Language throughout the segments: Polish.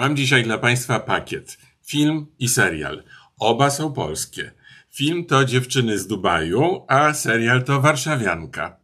Mam dzisiaj dla Państwa pakiet. Film i serial. Oba są polskie. Film to Dziewczyny z Dubaju, a serial to Warszawianka.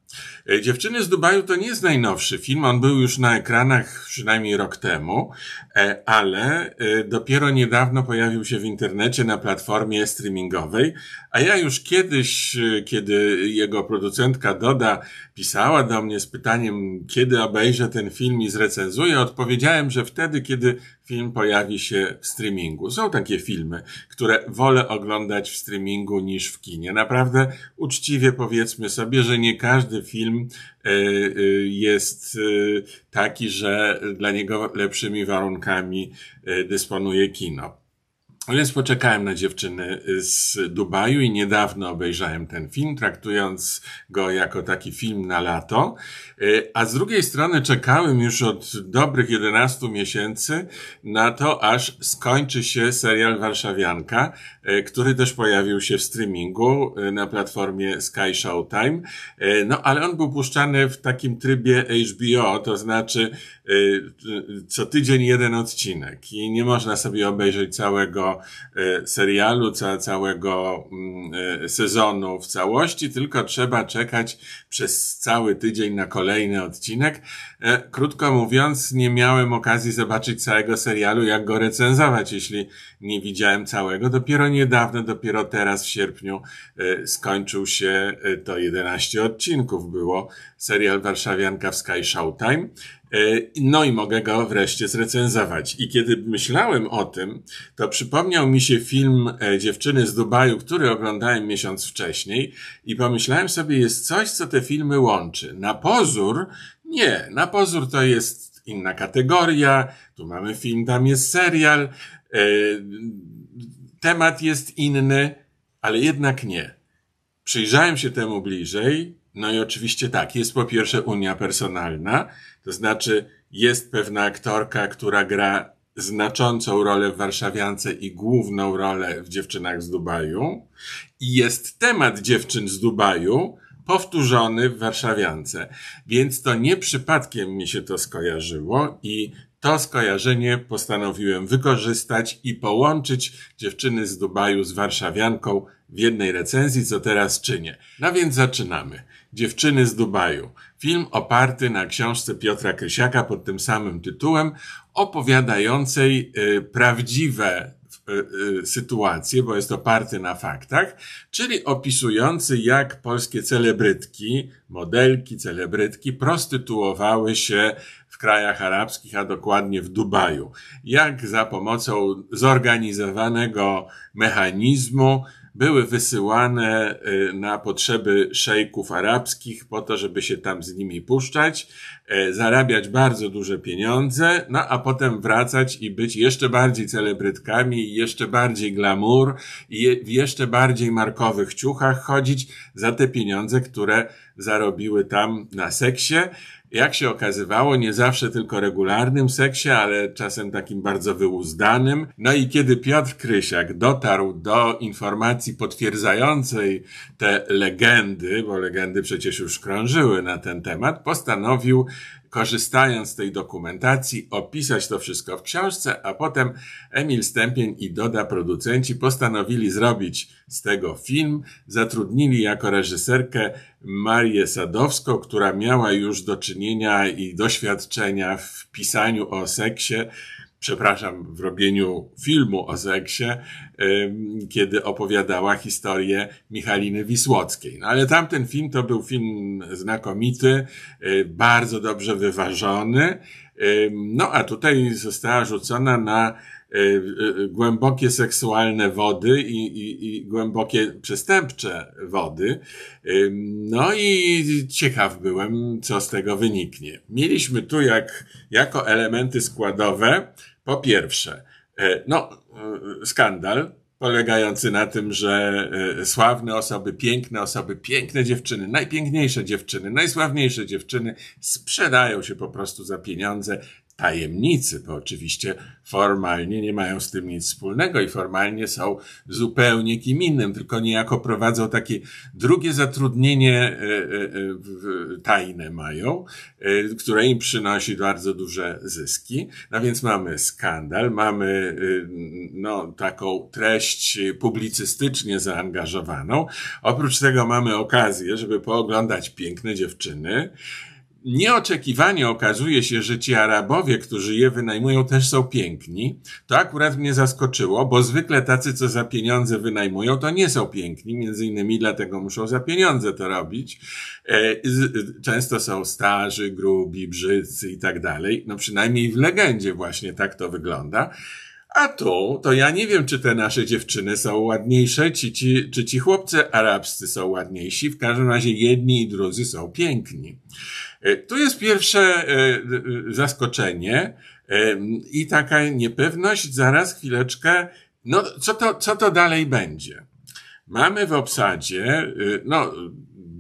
E, Dziewczyny z Dubaju to nie jest najnowszy film, on był już na ekranach przynajmniej rok temu, e, ale e, dopiero niedawno pojawił się w internecie na platformie streamingowej, a ja już kiedyś, kiedy jego producentka Doda pisała do mnie z pytaniem, kiedy obejrzę ten film i zrecenzuję, odpowiedziałem, że wtedy, kiedy film pojawi się w streamingu. Są takie filmy, które wolę oglądać w streamingu niż w kinie. Naprawdę uczciwie powiedzmy sobie, że nie każdy film e, e, jest e, taki, że dla niego lepszymi warunkami dysponuje kino. Więc poczekałem na dziewczyny z Dubaju i niedawno obejrzałem ten film, traktując go jako taki film na lato. A z drugiej strony czekałem już od dobrych 11 miesięcy na to, aż skończy się serial Warszawianka, który też pojawił się w streamingu na platformie Sky Showtime. No ale on był puszczany w takim trybie HBO, to znaczy co tydzień jeden odcinek i nie można sobie obejrzeć całego E, serialu, ca całego mm, e, sezonu w całości, tylko trzeba czekać przez cały tydzień na kolejny odcinek. E, krótko mówiąc, nie miałem okazji zobaczyć całego serialu, jak go recenzować, jeśli nie widziałem całego. Dopiero niedawno, dopiero teraz w sierpniu skończył się to 11 odcinków było serial Warszawianka w Sky Showtime. E, no i mogę go wreszcie zrecenzować. I kiedy myślałem o tym, to przypomniał mi się film e, Dziewczyny z Dubaju, który oglądałem miesiąc wcześniej i pomyślałem sobie, jest coś, co te filmy łączy. Na pozór, nie, na pozór to jest inna kategoria, tu mamy film, tam jest serial, e, temat jest inny, ale jednak nie. Przyjrzałem się temu bliżej, no i oczywiście tak, jest po pierwsze Unia Personalna, to znaczy jest pewna aktorka, która gra znaczącą rolę w Warszawiance i główną rolę w Dziewczynach z Dubaju. I jest temat dziewczyn z Dubaju powtórzony w Warszawiance. Więc to nie przypadkiem mi się to skojarzyło i to skojarzenie postanowiłem wykorzystać i połączyć dziewczyny z Dubaju z Warszawianką w jednej recenzji, co teraz czynię. No więc zaczynamy. Dziewczyny z Dubaju. Film oparty na książce Piotra Krysiaka pod tym samym tytułem, opowiadającej y, prawdziwe y, y, sytuacje, bo jest oparty na faktach, czyli opisujący jak polskie celebrytki, modelki, celebrytki prostytuowały się w krajach arabskich, a dokładnie w Dubaju. Jak za pomocą zorganizowanego mechanizmu były wysyłane y, na potrzeby szejków arabskich po to, żeby się tam z nimi puszczać, y, zarabiać bardzo duże pieniądze, no a potem wracać i być jeszcze bardziej celebrytkami, jeszcze bardziej glamour i w jeszcze bardziej markowych ciuchach chodzić za te pieniądze, które zarobiły tam na seksie jak się okazywało, nie zawsze tylko regularnym seksie, ale czasem takim bardzo wyuzdanym. No i kiedy Piotr Krysiak dotarł do informacji potwierdzającej te legendy, bo legendy przecież już krążyły na ten temat, postanowił korzystając z tej dokumentacji, opisać to wszystko w książce, a potem Emil Stępień i Doda producenci postanowili zrobić z tego film. Zatrudnili jako reżyserkę Marię Sadowską, która miała już do czynienia i doświadczenia w pisaniu o seksie przepraszam, w robieniu filmu o seksie, kiedy opowiadała historię Michaliny Wisłockiej. No ale tamten film to był film znakomity, y, bardzo dobrze wyważony, no a tutaj została rzucona na y, y, głębokie seksualne wody i, i, i, głębokie przestępcze wody. No i ciekaw byłem, co z tego wyniknie. Mieliśmy tu jak, jako elementy składowe po pierwsze, e, no, e, skandal polegający na tym, że e, sławne osoby, piękne osoby, piękne dziewczyny, najpiękniejsze dziewczyny, najsławniejsze dziewczyny sprzedają się po prostu za pieniądze tajemnicy, bo oczywiście formalnie nie mają z tym nic wspólnego i formalnie są zupełnie kim innym, tylko niejako prowadzą takie drugie zatrudnienie e, e, tajne mają, które im przynosi bardzo duże zyski. No więc mamy skandal, mamy no, taką treść publicystycznie zaangażowaną. Oprócz tego mamy okazję, żeby pooglądać piękne dziewczyny, Nieoczekiwanie okazuje się, że ci Arabowie, którzy je wynajmują, też są piękni. To akurat mnie zaskoczyło, bo zwykle tacy, co za pieniądze wynajmują, to nie są piękni, między innymi dlatego muszą za pieniądze to robić. E, często są starzy, grubi, brzydcy i tak dalej. No przynajmniej w legendzie właśnie tak to wygląda. A tu, to ja nie wiem, czy te nasze dziewczyny są ładniejsze, czy ci, czy ci chłopcy arabscy są ładniejsi. W każdym razie jedni i drudzy są piękni. E, tu jest pierwsze e, e, zaskoczenie i taka niepewność, zaraz chwileczkę, no co to, co to dalej będzie? Mamy w obsadzie, no,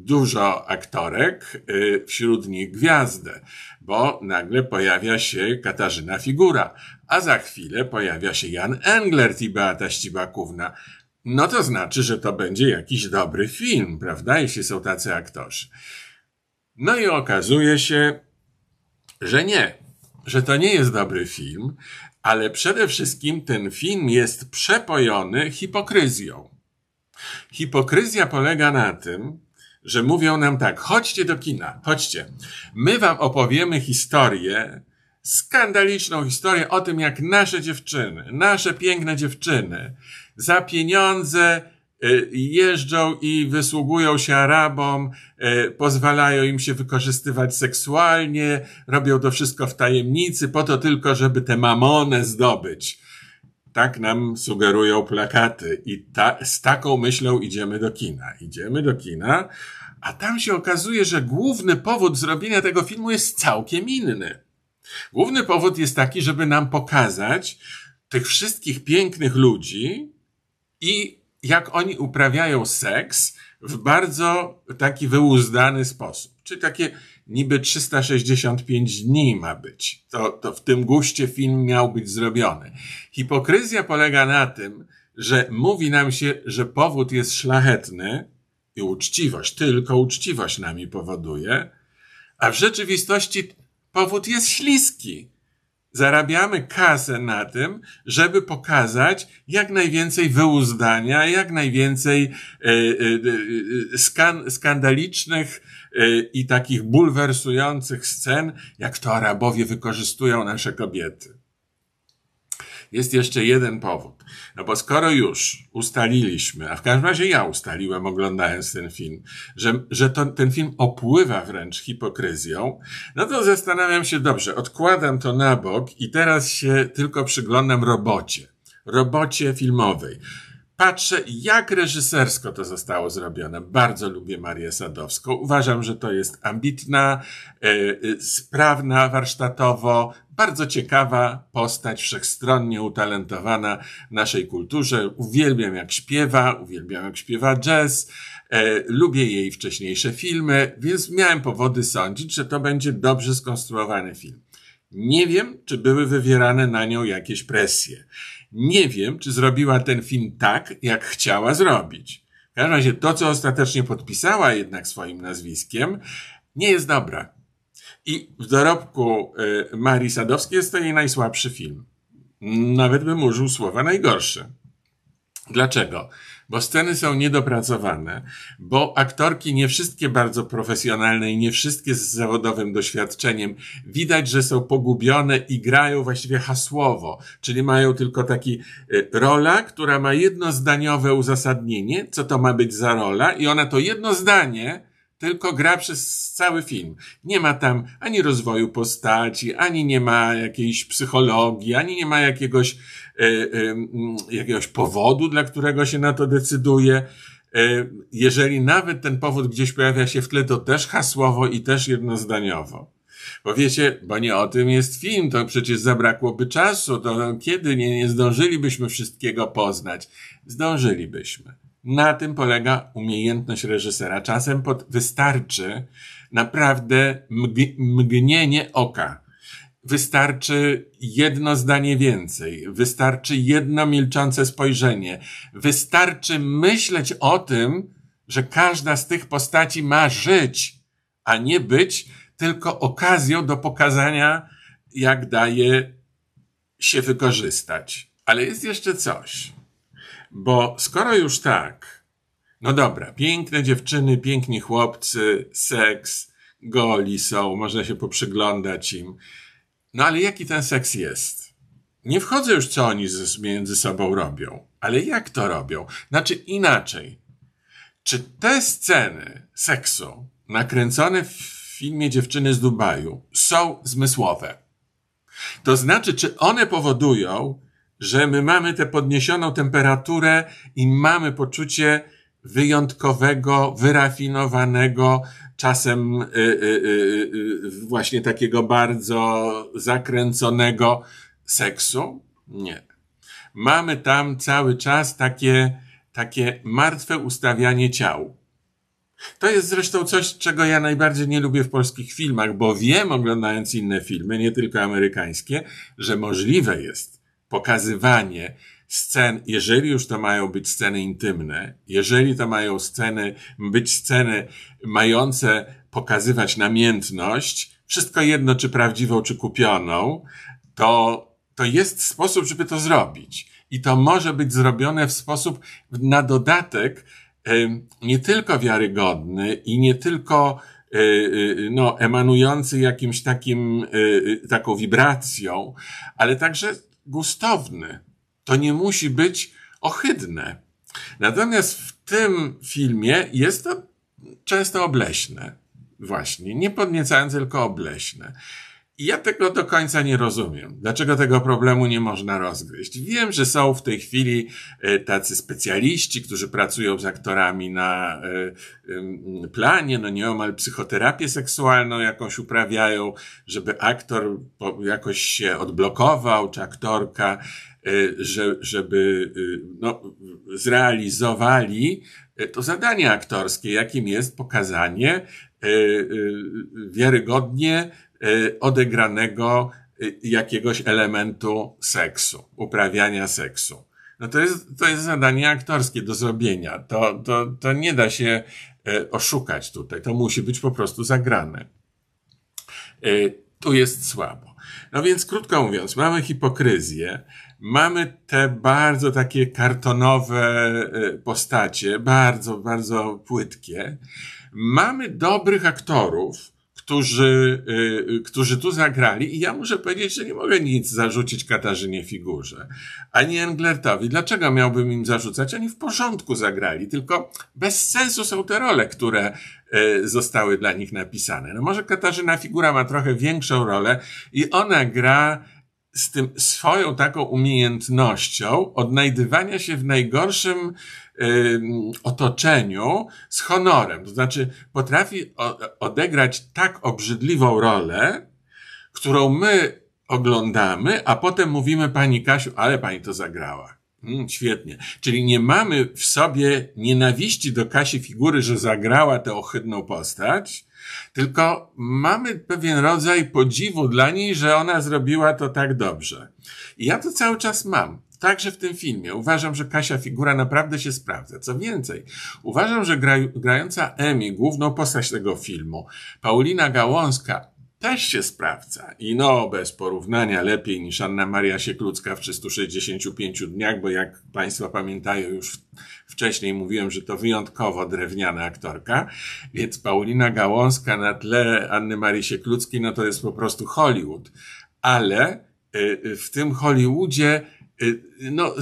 dużo aktorek, wśród nich gwiazdę, bo nagle pojawia się Katarzyna Figura, a za chwilę pojawia się Jan Englert i Beata Ścibakówna. No to znaczy, że to będzie jakiś dobry film, prawda, jeśli są tacy aktorzy. No i okazuje się, że nie, że to nie jest dobry film, ale przede wszystkim ten film jest przepojony hipokryzją. Hipokryzja polega na tym, że mówią nam tak, chodźcie do kina, chodźcie. My wam opowiemy historię, skandaliczną historię o tym, jak nasze dziewczyny, nasze piękne dziewczyny za pieniądze jeżdżą i wysługują się Arabom, y, pozwalają im się wykorzystywać seksualnie, robią to wszystko w tajemnicy, po to tylko, żeby tę mamonę zdobyć. Tak nam sugerują plakaty i ta, z taką myślą idziemy do kina. Idziemy do kina, a tam się okazuje, że główny powód zrobienia tego filmu jest całkiem inny. Główny powód jest taki, żeby nam pokazać tych wszystkich pięknych ludzi i jak oni uprawiają seks w bardzo taki wyuzdany sposób. Czyli takie niby 365 dni ma być. To, to w tym guście film miał być zrobiony. Hipokryzja polega na tym, że mówi nam się, że powód jest szlachetny i uczciwość, tylko uczciwość nami powoduje, a w rzeczywistości powód jest śliski. Zarabiamy kasę na tym, żeby pokazać jak najwięcej wyuzdania, jak najwięcej e, e, e, skan skandalicznych i takich bulwersujących scen, jak to Arabowie wykorzystują nasze kobiety jest jeszcze jeden powód. No bo skoro już ustaliliśmy, a w każdym razie ja ustaliłem oglądając ten film, że, że to, ten film opływa wręcz hipokryzją, no to zastanawiam się, dobrze, odkładam to na bok i teraz się tylko przyglądam robocie. Robocie filmowej. Patrzę, jak reżysersko to zostało zrobione. Bardzo lubię Marię Sadowską. Uważam, że to jest ambitna, e, e, sprawna warsztatowo, bardzo ciekawa postać, wszechstronnie utalentowana naszej kulturze. Uwielbiam jak śpiewa, uwielbiam jak śpiewa jazz. E, lubię jej wcześniejsze filmy, więc miałem powody sądzić, że to będzie dobrze skonstruowany film. Nie wiem, czy były wywierane na nią jakieś presje. Nie wiem, czy zrobiła ten film tak, jak chciała zrobić. W każdym razie to, co ostatecznie podpisała jednak swoim nazwiskiem, nie jest dobre. I w dorobku y, Marii Sadowskiej jest to jej najsłabszy film. Nawet bym użył słowa najgorszy. Dlaczego? Bo sceny są niedopracowane, bo aktorki nie wszystkie bardzo profesjonalne i nie wszystkie z zawodowym doświadczeniem widać, że są pogubione i grają właściwie hasłowo, czyli mają tylko taki y, rola, która ma jednozdaniowe uzasadnienie, co to ma być za rola i ona to jedno zdanie tylko gra przez cały film. Nie ma tam ani rozwoju postaci, ani nie ma jakiejś psychologii, ani nie ma jakiegoś, jakiegoś powodu, dla którego się na to decyduje. E, jeżeli nawet ten powód gdzieś pojawia się w tle, to też hasłowo i też jednozdaniowo. Bo wiecie, bo nie o tym jest film, to przecież zabrakłoby czasu, to kiedy nie, nie zdążylibyśmy wszystkiego poznać? Zdążylibyśmy. Na tym polega umiejętność reżysera. Czasem pod, wystarczy naprawdę mg, mgnienie oka. Wystarczy jedno zdanie więcej, wystarczy jedno milczące spojrzenie, wystarczy myśleć o tym, że każda z tych postaci ma żyć, a nie być tylko okazją do pokazania, jak daje się wykorzystać. Ale jest jeszcze coś. Bo skoro już tak, no dobra, piękne dziewczyny, piękni chłopcy, seks, goli są, można się poprzyglądać im. No ale jaki ten seks jest? Nie wchodzę już, co oni między sobą robią, ale jak to robią? Znaczy inaczej. Czy te sceny seksu nakręcone w filmie Dziewczyny z Dubaju są zmysłowe? To znaczy, czy one powodują, że my mamy tę podniesioną temperaturę i mamy poczucie wyjątkowego, wyrafinowanego, czasem y, y, y, właśnie takiego bardzo zakręconego seksu? Nie. Mamy tam cały czas takie, takie martwe ustawianie ciał. To jest zresztą coś, czego ja najbardziej nie lubię w polskich filmach, bo wiem, oglądając inne filmy, nie tylko amerykańskie, że możliwe jest pokazywanie scen, jeżeli już to mają być sceny intymne, jeżeli to mają sceny, być sceny mające pokazywać namiętność, wszystko jedno, czy prawdziwą, czy kupioną, to, to jest sposób, żeby to zrobić. I to może być zrobione w sposób na dodatek nie tylko wiarygodny i nie tylko e, e, no, emanujący jakimś takim, e, taką wibracją, ale także gustowny. To nie musi być ohydne. Natomiast w tym filmie jest to często obleśne. Właśnie. Nie podniecające, tylko obleśne. I ja tego do końca nie rozumiem. Dlaczego tego problemu nie można rozgryźć? Wiem, że są w tej chwili e, tacy specjaliści, którzy pracują z aktorami na e, planie, no nieomal psychoterapię seksualną jakąś uprawiają, żeby aktor jakoś się odblokował, czy aktorka, e, żeby no, zrealizowali to zadanie aktorskie, jakim jest pokazanie wiarygodnie Y, odegranego y, jakiegoś elementu seksu, uprawiania seksu. No to jest, to jest zadanie aktorskie do zrobienia. To, to, to nie da się y, oszukać tutaj. To musi być po prostu zagrane. Tu jest słabo. No więc krótko mówiąc, mamy hipokryzję, mamy te bardzo takie kartonowe postacie, bardzo, bardzo płytkie. Mamy dobrych aktorów, którzy, y, którzy tu zagrali i ja muszę powiedzieć, że nie mogę nic zarzucić Katarzynie Figurze, ani Englertowi. Dlaczego miałbym im zarzucać? Oni w porządku zagrali, tylko bez sensu są te role, które zostały dla nich napisane. No może Katarzyna Figura ma trochę większą rolę i ona gra z tym swoją taką umiejętnością odnajdywania się w najgorszym otoczeniu z honorem. To znaczy potrafi odegrać tak obrzydliwą rolę, którą my oglądamy, a potem mówimy pani Kasiu, ale pani to zagrała. Mm, świetnie. Czyli nie mamy w sobie nienawiści do Kasi figury, że zagrała tę ohydną postać, tylko mamy pewien rodzaj podziwu dla niej, że ona zrobiła to tak dobrze. I ja to cały czas mam. Także w tym filmie. Uważam, że Kasia figura naprawdę się sprawdza. Co więcej, uważam, że gra, grająca Emi, główną postać tego filmu, Paulina Gałązka, też się sprawdza. I no, bez porównania lepiej niż Anna Maria Sieklucka w 365 dniach, bo jak Państwo pamiętają, już wcześniej mówiłem, że to wyjątkowo drewniana aktorka, więc Paulina Gałązka na tle Anny Marii Siekluckiej, no to jest po prostu Hollywood. Ale y, y, w tym Hollywoodzie Y, no,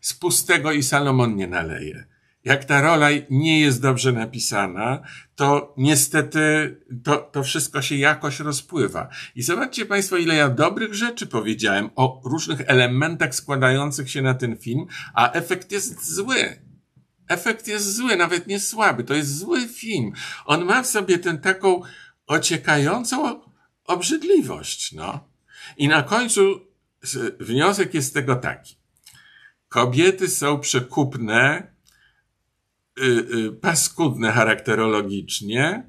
z pustego i Salomon nie naleje. Jak ta rola nie jest dobrze napisana, to niestety to, to wszystko się jakoś rozpływa. I zobaczcie Państwo, ile ja dobrych rzeczy powiedziałem o różnych elementach składających się na ten film, a efekt jest zły. Efekt jest zły, nawet nie słaby. To jest zły film. On ma w sobie tę taką ociekającą obrzydliwość, no. I na końcu wniosek jest tego taki. Kobiety są przekupne, paskudne charakterologicznie,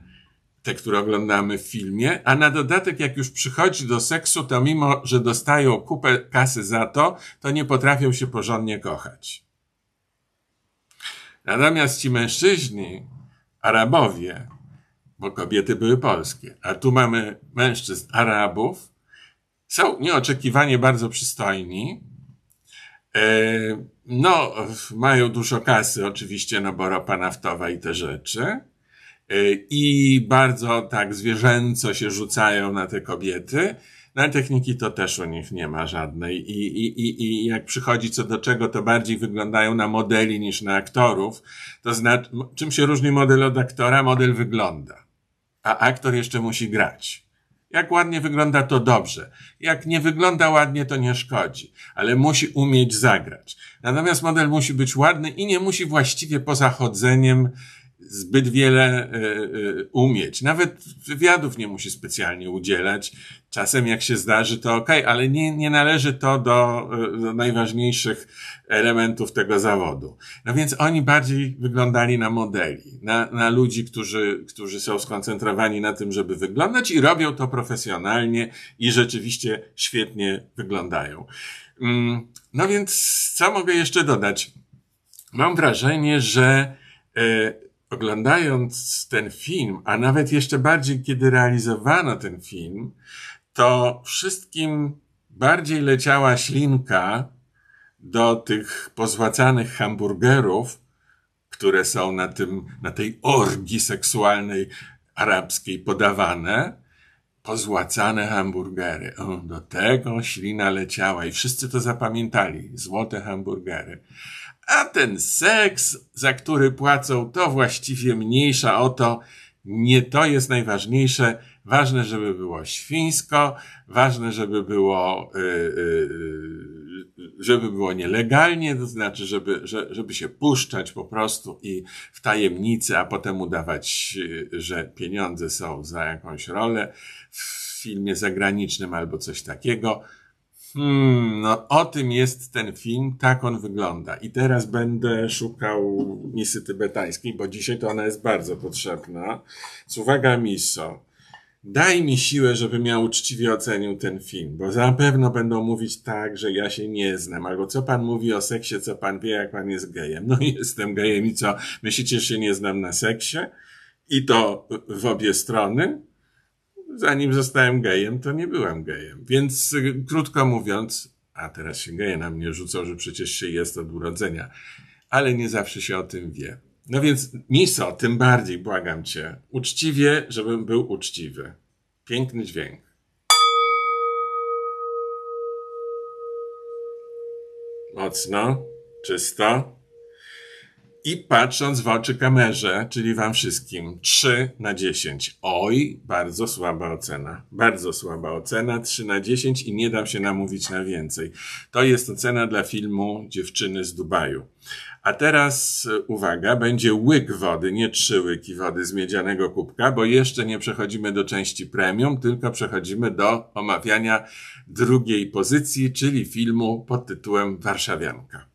te, które oglądamy w filmie, a na dodatek, jak już przychodzi do seksu, to mimo, że dostają kupę kasy za to, to nie potrafią się porządnie kochać. Natomiast ci mężczyźni, Arabowie, bo kobiety były polskie, a tu mamy mężczyzn Arabów, są nieoczekiwanie bardzo przystojni, no, mają dużo kasy oczywiście, no bo ropa naftowa i te rzeczy, E, i bardzo tak zwierzęco się rzucają na te kobiety. No, techniki to też u nich nie ma żadnej I, i, i, i jak przychodzi co do czego, to bardziej wyglądają na modeli niż na aktorów. To znaczy, czym się różni model od aktora? Model wygląda, a aktor jeszcze musi grać. Jak ładnie wygląda, to dobrze. Jak nie wygląda ładnie, to nie szkodzi, ale musi umieć zagrać. Natomiast model musi być ładny i nie musi właściwie poza chodzeniem zbyt wiele e, e, umieć. Nawet wywiadów nie musi specjalnie udzielać. Czasem jak się zdarzy, to ok, ale nie, nie należy to do, e, do najważniejszych elementów tego zawodu. No więc oni bardziej wyglądali na modeli, na, na ludzi, którzy, którzy są skoncentrowani na tym, żeby wyglądać i robią to profesjonalnie i rzeczywiście świetnie wyglądają. Mm, no więc co mogę jeszcze dodać? Mam wrażenie, że oglądając ten film, a nawet jeszcze bardziej, kiedy realizowano ten film, to wszystkim bardziej leciała ślinka do tych pozłacanych hamburgerów, które są na tym, na tej orgii seksualnej arabskiej podawane. Pozłacane hamburgery. O, do tego ślina leciała i wszyscy to zapamiętali. Złote hamburgery. A ten seks, za który płacą, to właściwie mniejsza o to. Nie to jest najważniejsze. Ważne, żeby było świńsko, ważne, żeby było, yy, yy, żeby było nielegalnie, to znaczy, żeby, żeby się puszczać po prostu i w tajemnicy, a potem udawać, że pieniądze są za jakąś rolę w filmie zagranicznym albo coś takiego. Hmm, no o tym jest ten film, tak on wygląda. I teraz będę szukał misy tybetańskiej, bo dzisiaj to ona jest bardzo potrzebna. Więc uwaga, miso. Daj mi siłę, żebym ja uczciwie ocenił ten film, bo zapewne będą mówić tak, że ja się nie znam, albo co pan mówi o seksie, co pan wie, jak pan jest gejem. No jestem gejem i co, myślicie, że się nie znam na seksie? I to w obie strony? Zanim zostałem gejem, to nie byłem gejem. Więc y, krótko mówiąc, a teraz się geje na mnie rzucą, że przecież się jest od urodzenia, ale nie zawsze się o tym wie. No więc miso, tym bardziej błagam cię, uczciwie, żebym był uczciwy. Piękny dźwięk. Mocno, czysto i patrząc w oczy kamerze, czyli wam wszystkim, 3 na 10. Oj, bardzo słaba ocena. Bardzo słaba ocena, 3 na 10 i nie dam się namówić na więcej. To jest ocena dla filmu Dziewczyny z Dubaju. A teraz e, uwaga, będzie łyk wody, nie trzy łyki wody z miedzianego kubka, bo jeszcze nie przechodzimy do części premium, tylko przechodzimy do omawiania drugiej pozycji, czyli filmu pod tytułem Warszawianka.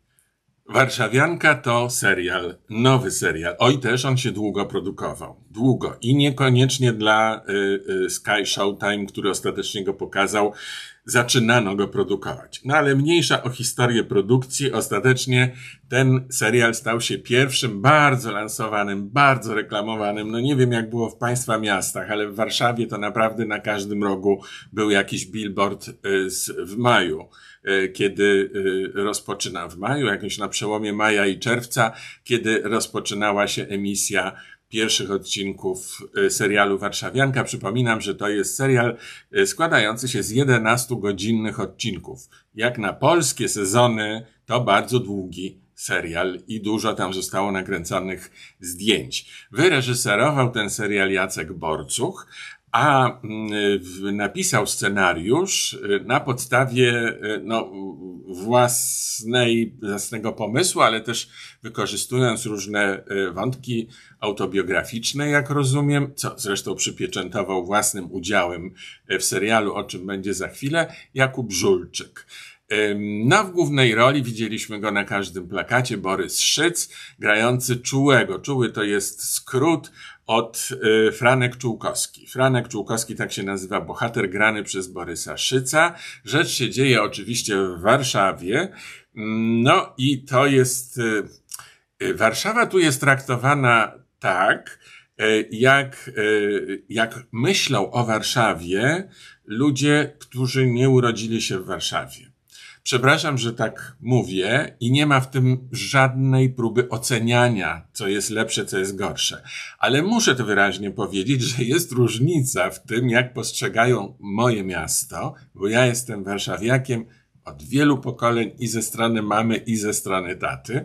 Warszawianka to serial, nowy serial. Oj, też on się długo produkował. Długo. I niekoniecznie dla y, y, Sky Showtime, który ostatecznie go pokazał, zaczynano go produkować. No ale mniejsza o historię produkcji, ostatecznie ten serial stał się pierwszym bardzo lansowanym, bardzo reklamowanym. No nie wiem jak było w Państwa miastach, ale w Warszawie to naprawdę na każdym rogu był jakiś billboard y, w maju kiedy e, rozpoczyna w maju, jakoś na przełomie maja i czerwca, kiedy rozpoczynała się emisja pierwszych odcinków e, serialu Warszawianka. Przypominam, że to jest serial składający się z 11 godzinnych odcinków. Jak na polskie sezony, to bardzo długi serial i dużo tam zostało nakręconych zdjęć. Wyreżyserował ten serial Jacek Borcuch, a mm, napisał scenariusz y, na podstawie y, no, własnej, własnego pomysłu, ale też wykorzystując różne y, wątki autobiograficzne, jak rozumiem, co zresztą przypieczętował własnym udziałem w serialu, o czym będzie za chwilę, Jakub Żulczyk. No, w głównej roli widzieliśmy go na każdym plakacie, Borys Szyc, grający Czułego. Czuły to jest skrót od y, Franek Czułkowski. Franek Czułkowski tak się nazywa bohater grany przez Borysa Szyca. Rzecz się dzieje oczywiście w Warszawie. No i to jest... Y, Warszawa tu jest traktowana tak, jak, jak myślą o Warszawie ludzie, którzy nie urodzili się w Warszawie. Przepraszam, że tak mówię i nie ma w tym żadnej próby oceniania, co jest lepsze, co jest gorsze. Ale muszę to wyraźnie powiedzieć, że jest różnica w tym, jak postrzegają moje miasto, bo ja jestem warszawiakiem, od wielu pokoleń i ze strony mamy, i ze strony taty.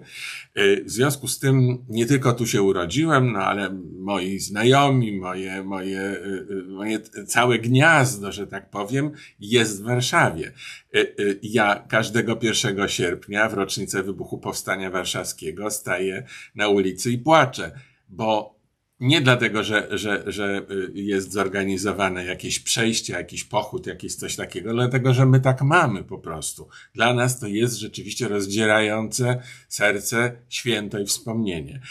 Y, w związku z tym nie tylko tu się urodziłem, no ale moi znajomi, moje, moje, y, y, moje całe gniazdo, że tak powiem, jest w Warszawie. Ja każdego 1 sierpnia w rocznicę wybuchu Powstania Warszawskiego staję na ulicy i płaczę, bo nie dlatego, że, że, że y, jest zorganizowane jakieś przejście, jakiś pochód, jakieś coś takiego, dlatego, że my tak mamy po prostu. Dla nas to jest rzeczywiście rozdzierające serce, święto i wspomnienie.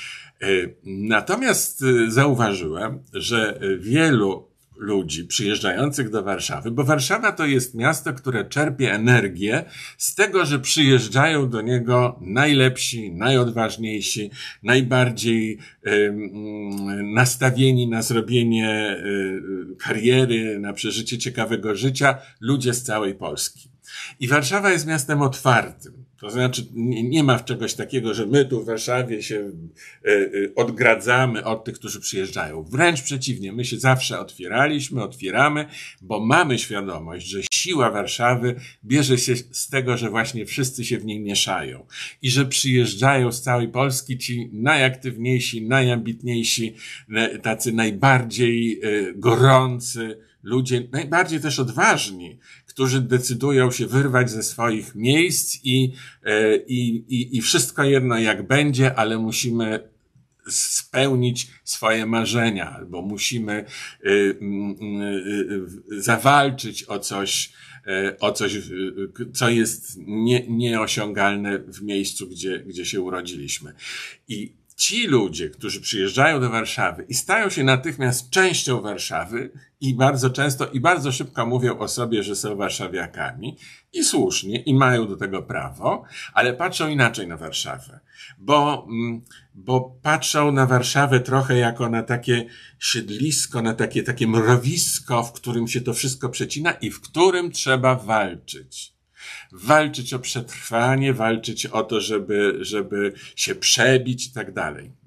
Y, natomiast y, zauważyłem, że wielu ludzi przyjeżdżających do Warszawy, bo Warszawa to jest miasto, które czerpie energię z tego, że przyjeżdżają do niego najlepsi, najodważniejsi, najbardziej y, nastawieni na zrobienie y, kariery, na przeżycie ciekawego życia ludzie z całej Polski. I Warszawa jest miastem otwartym. To znaczy, nie, ma czegoś takiego, że my tu w Warszawie się y, y, odgradzamy od tych, którzy przyjeżdżają. Wręcz przeciwnie, my się zawsze otwieraliśmy, otwieramy, bo mamy świadomość, że siła Warszawy bierze się z tego, że właśnie wszyscy się w niej mieszają i że przyjeżdżają z całej Polski ci najaktywniejsi, najambitniejsi, tacy najbardziej gorący, ludzie najbardziej też odważni, którzy decydują się wyrwać ze swoich miejsc i, e, i, i, i wszystko jedno jak będzie, ale musimy spełnić swoje marzenia, albo musimy e, zawalczyć o coś, e, o coś, co jest nie, nieosiągalne w miejscu, gdzie, gdzie się urodziliśmy. I ci ludzie, którzy przyjeżdżają do Warszawy i stają się natychmiast częścią Warszawy i bardzo często i bardzo szybko mówią o sobie, że są warszawiakami. I słusznie i mają do tego prawo, ale patrzą inaczej na Warszawę, bo, mm, bo patrzą na Warszawę trochę jako na takie siedlisko, na takie, takie mrowisko, w którym się to wszystko przecina i w którym trzeba walczyć. Walczyć o przetrwanie, walczyć o to, żeby, żeby się przebić i tak dalej.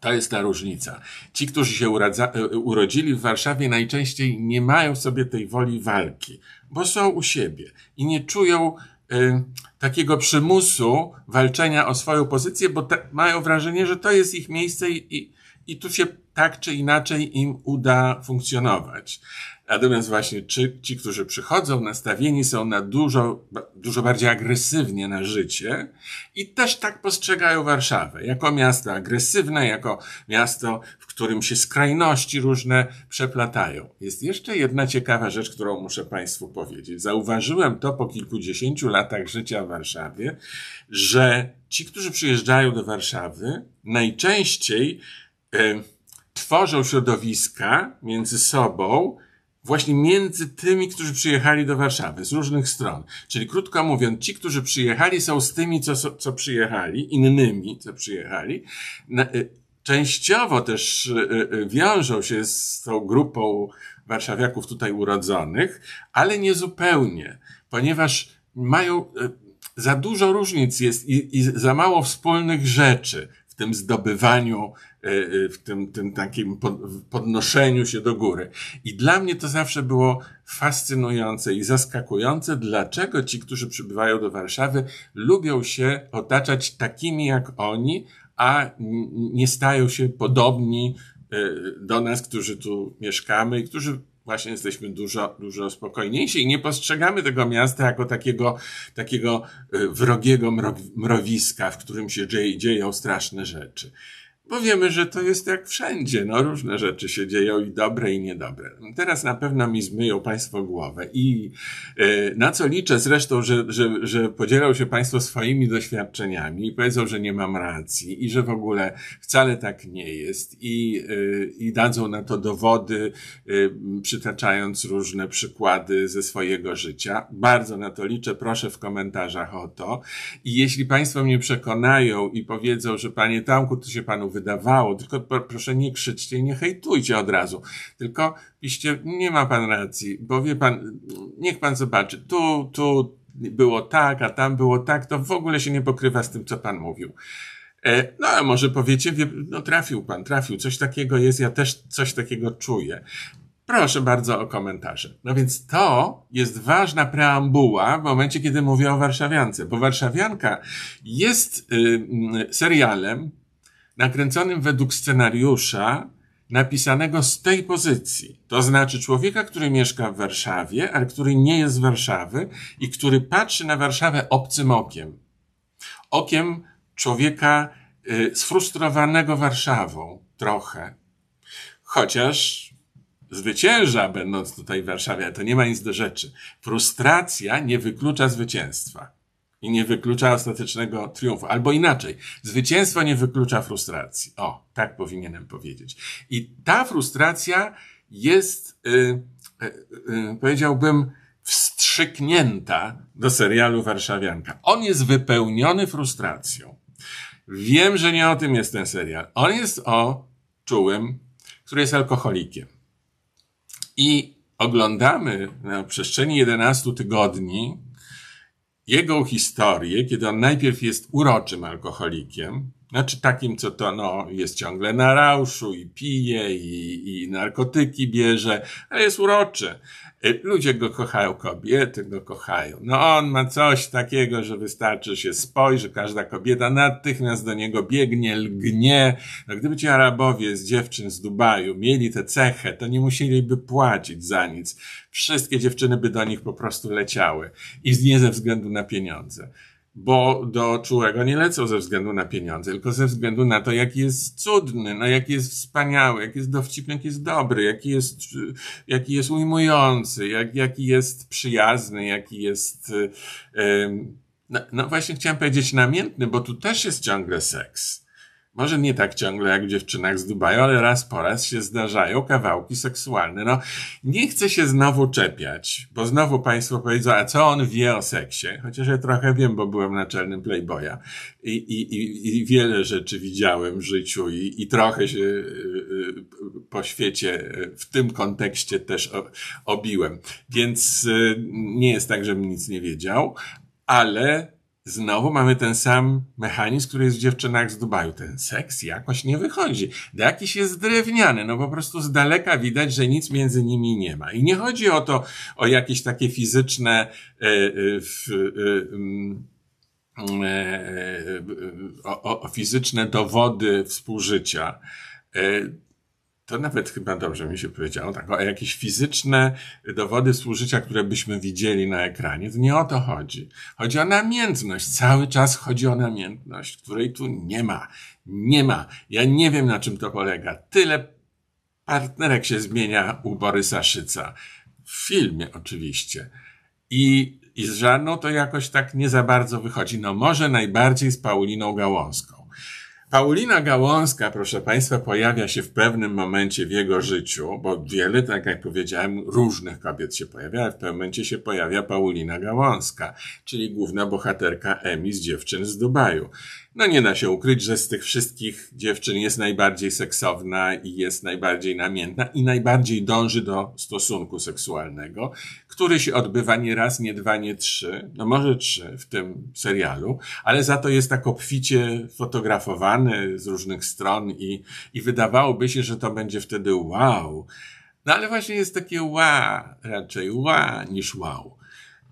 To jest ta różnica. Ci, którzy się e, urodzili w Warszawie, najczęściej nie mają sobie tej woli walki, bo są u siebie i nie czują y, takiego przymusu walczenia o swoją pozycję, bo te, mają wrażenie, że to jest ich miejsce i, i, i tu się tak czy inaczej im uda funkcjonować. Natomiast właśnie czy, ci, którzy przychodzą, nastawieni są na dużo, dużo bardziej agresywnie na życie i też tak postrzegają Warszawę. Jako miasto agresywne, jako miasto, w którym się skrajności różne przeplatają. Jest jeszcze jedna ciekawa rzecz, którą muszę Państwu powiedzieć. Zauważyłem to po kilkudziesięciu latach życia w Warszawie, że ci, którzy przyjeżdżają do Warszawy, najczęściej y, tworzą środowiska między sobą, właśnie między tymi, którzy przyjechali do Warszawy z różnych stron. Czyli krótko mówiąc, ci, którzy przyjechali, są z tymi, co, co przyjechali, innymi, co przyjechali. Y, częściowo też y, y, wiążą się z tą grupą warszawiaków tutaj urodzonych, ale nie zupełnie, ponieważ mają za dużo różnic jest i, i za mało wspólnych rzeczy w tym zdobywaniu w tym, tym takim podnoszeniu się do góry. I dla mnie to zawsze było fascynujące i zaskakujące, dlaczego ci, którzy przybywają do Warszawy, lubią się otaczać takimi jak oni, a nie stają się podobni e, do nas, którzy tu mieszkamy i którzy właśnie jesteśmy dużo, dużo spokojniejsi i nie postrzegamy tego miasta jako takiego, takiego wrogiego mrowiska, w którym się dzieją straszne rzeczy. Bo wiemy, że to jest jak wszędzie. No, różne rzeczy się dzieją i dobre, i niedobre. Teraz na pewno mi zmyją Państwo głowę i yy, na co liczę zresztą, że, że, że podzielą się Państwo swoimi doświadczeniami i powiedzą, że nie mam racji i że w ogóle wcale tak nie jest i, yy, i dadzą na to dowody, yy, przytaczając różne przykłady ze swojego życia. Bardzo na to liczę. Proszę w komentarzach o to. I jeśli Państwo mnie przekonają i powiedzą, że Panie Tomku, to się Panu wydawało, tylko proszę nie krzyczcie i nie hejtujcie od razu, tylko piszcie, nie ma pan racji, bo wie pan, niech pan zobaczy, tu, tu było tak, a tam było tak, to w ogóle się nie pokrywa z tym, co pan mówił. E, no, a może powiecie, no trafił pan, trafił, coś takiego jest, ja też coś takiego czuję. Proszę bardzo o komentarze. No więc to jest ważna preambuła w momencie, kiedy mówię o Warszawiance, bo Warszawianka jest y, serialem, nakręconym według scenariusza napisanego z tej pozycji. To znaczy człowieka, który mieszka w Warszawie, ale który nie jest z Warszawy i który patrzy na Warszawę obcym okiem. Okiem człowieka y, sfrustrowanego Warszawą trochę. Chociaż zwycięża, będąc tutaj w Warszawie, ale to nie ma nic do rzeczy. Frustracja nie wyklucza zwycięstwa i nie wyklucza ostatecznego triumfu. Albo inaczej, zwycięstwo nie wyklucza frustracji. O, tak powinienem powiedzieć. I ta frustracja jest, yy, yy, powiedziałbym, wstrzyknięta do serialu Warszawianka. On jest wypełniony frustracją. Wiem, że nie o tym jest ten serial. On jest o czułym, który jest alkoholikiem. I oglądamy na przestrzeni 11 tygodni jego historię, kiedy on najpierw jest uroczym alkoholikiem, znaczy takim, co to no, jest ciągle na rauszu i pije i, i narkotyki bierze, ale jest uroczy. Y, ludzie go kochają, kobiety go kochają. No on ma coś takiego, że wystarczy się spojrzy, każda kobieta natychmiast do niego biegnie, lgnie. No gdyby ci Arabowie z dziewczyn z Dubaju mieli tę cechę, to nie musieliby płacić za nic. Wszystkie dziewczyny by do nich po prostu leciały. I nie ze względu na pieniądze bo do czułego nie lecą ze względu na pieniądze, tylko ze względu na to, jaki jest cudny, no jaki jest wspaniały, jaki jest dowcipny, jaki jest dobry, jaki jest, jaki jest ujmujący, jak, jaki jest przyjazny, jaki jest, yy, no, no właśnie chciałem powiedzieć namiętny, bo tu też jest ciągle seks. Może nie tak ciągle jak w dziewczynach z Dubaju, ale raz po raz się zdarzają kawałki seksualne. No, nie chcę się znowu czepiać, bo znowu Państwo powiedzą, a co on wie o seksie? Chociaż ja trochę wiem, bo byłem naczelnym playboya i, i, i, i wiele rzeczy widziałem w życiu i, i trochę się y, y, po świecie w tym kontekście też obiłem. Więc y, nie jest tak, żebym nic nie wiedział, ale Znowu mamy ten sam mechanizm, który jest w dziewczynach z Dubaju. Ten seks jakoś nie wychodzi. Jakiś jest drewniany, no po prostu z daleka widać, że nic między nimi nie ma. I nie chodzi o to, o jakieś takie fizyczne, e, e, e, mm, o, o fizyczne dowody współżycia to nawet chyba dobrze mi się powiedziało, tak, o jakieś fizyczne dowody współżycia, które byśmy widzieli na ekranie, to nie o to chodzi. Chodzi o namiętność. Cały czas chodzi o namiętność, której tu nie ma. Nie ma. Ja nie wiem, na czym to polega. Tyle partnerek się zmienia u Borysa Szyca. W filmie oczywiście. I, i z żadną to jakoś tak nie za bardzo wychodzi. No może najbardziej z Pauliną Gałązką. Paulina Gałązka, proszę Państwa, pojawia się w pewnym momencie w jego życiu, bo wiele, tak jak powiedziałem, różnych kobiet się pojawia, ale w pewnym momencie się pojawia Paulina Gałązka, czyli główna bohaterka Emi z dziewczyn z Dubaju. No nie da się ukryć, że z tych wszystkich dziewczyn jest najbardziej seksowna i jest najbardziej namiętna i najbardziej dąży do stosunku seksualnego, który się odbywa nie raz, nie dwa, nie trzy, no może trzy w tym serialu, ale za to jest tak obficie fotografowany z różnych stron i, i wydawałoby się, że to będzie wtedy wow. No ale właśnie jest takie wow, raczej wow niż wow.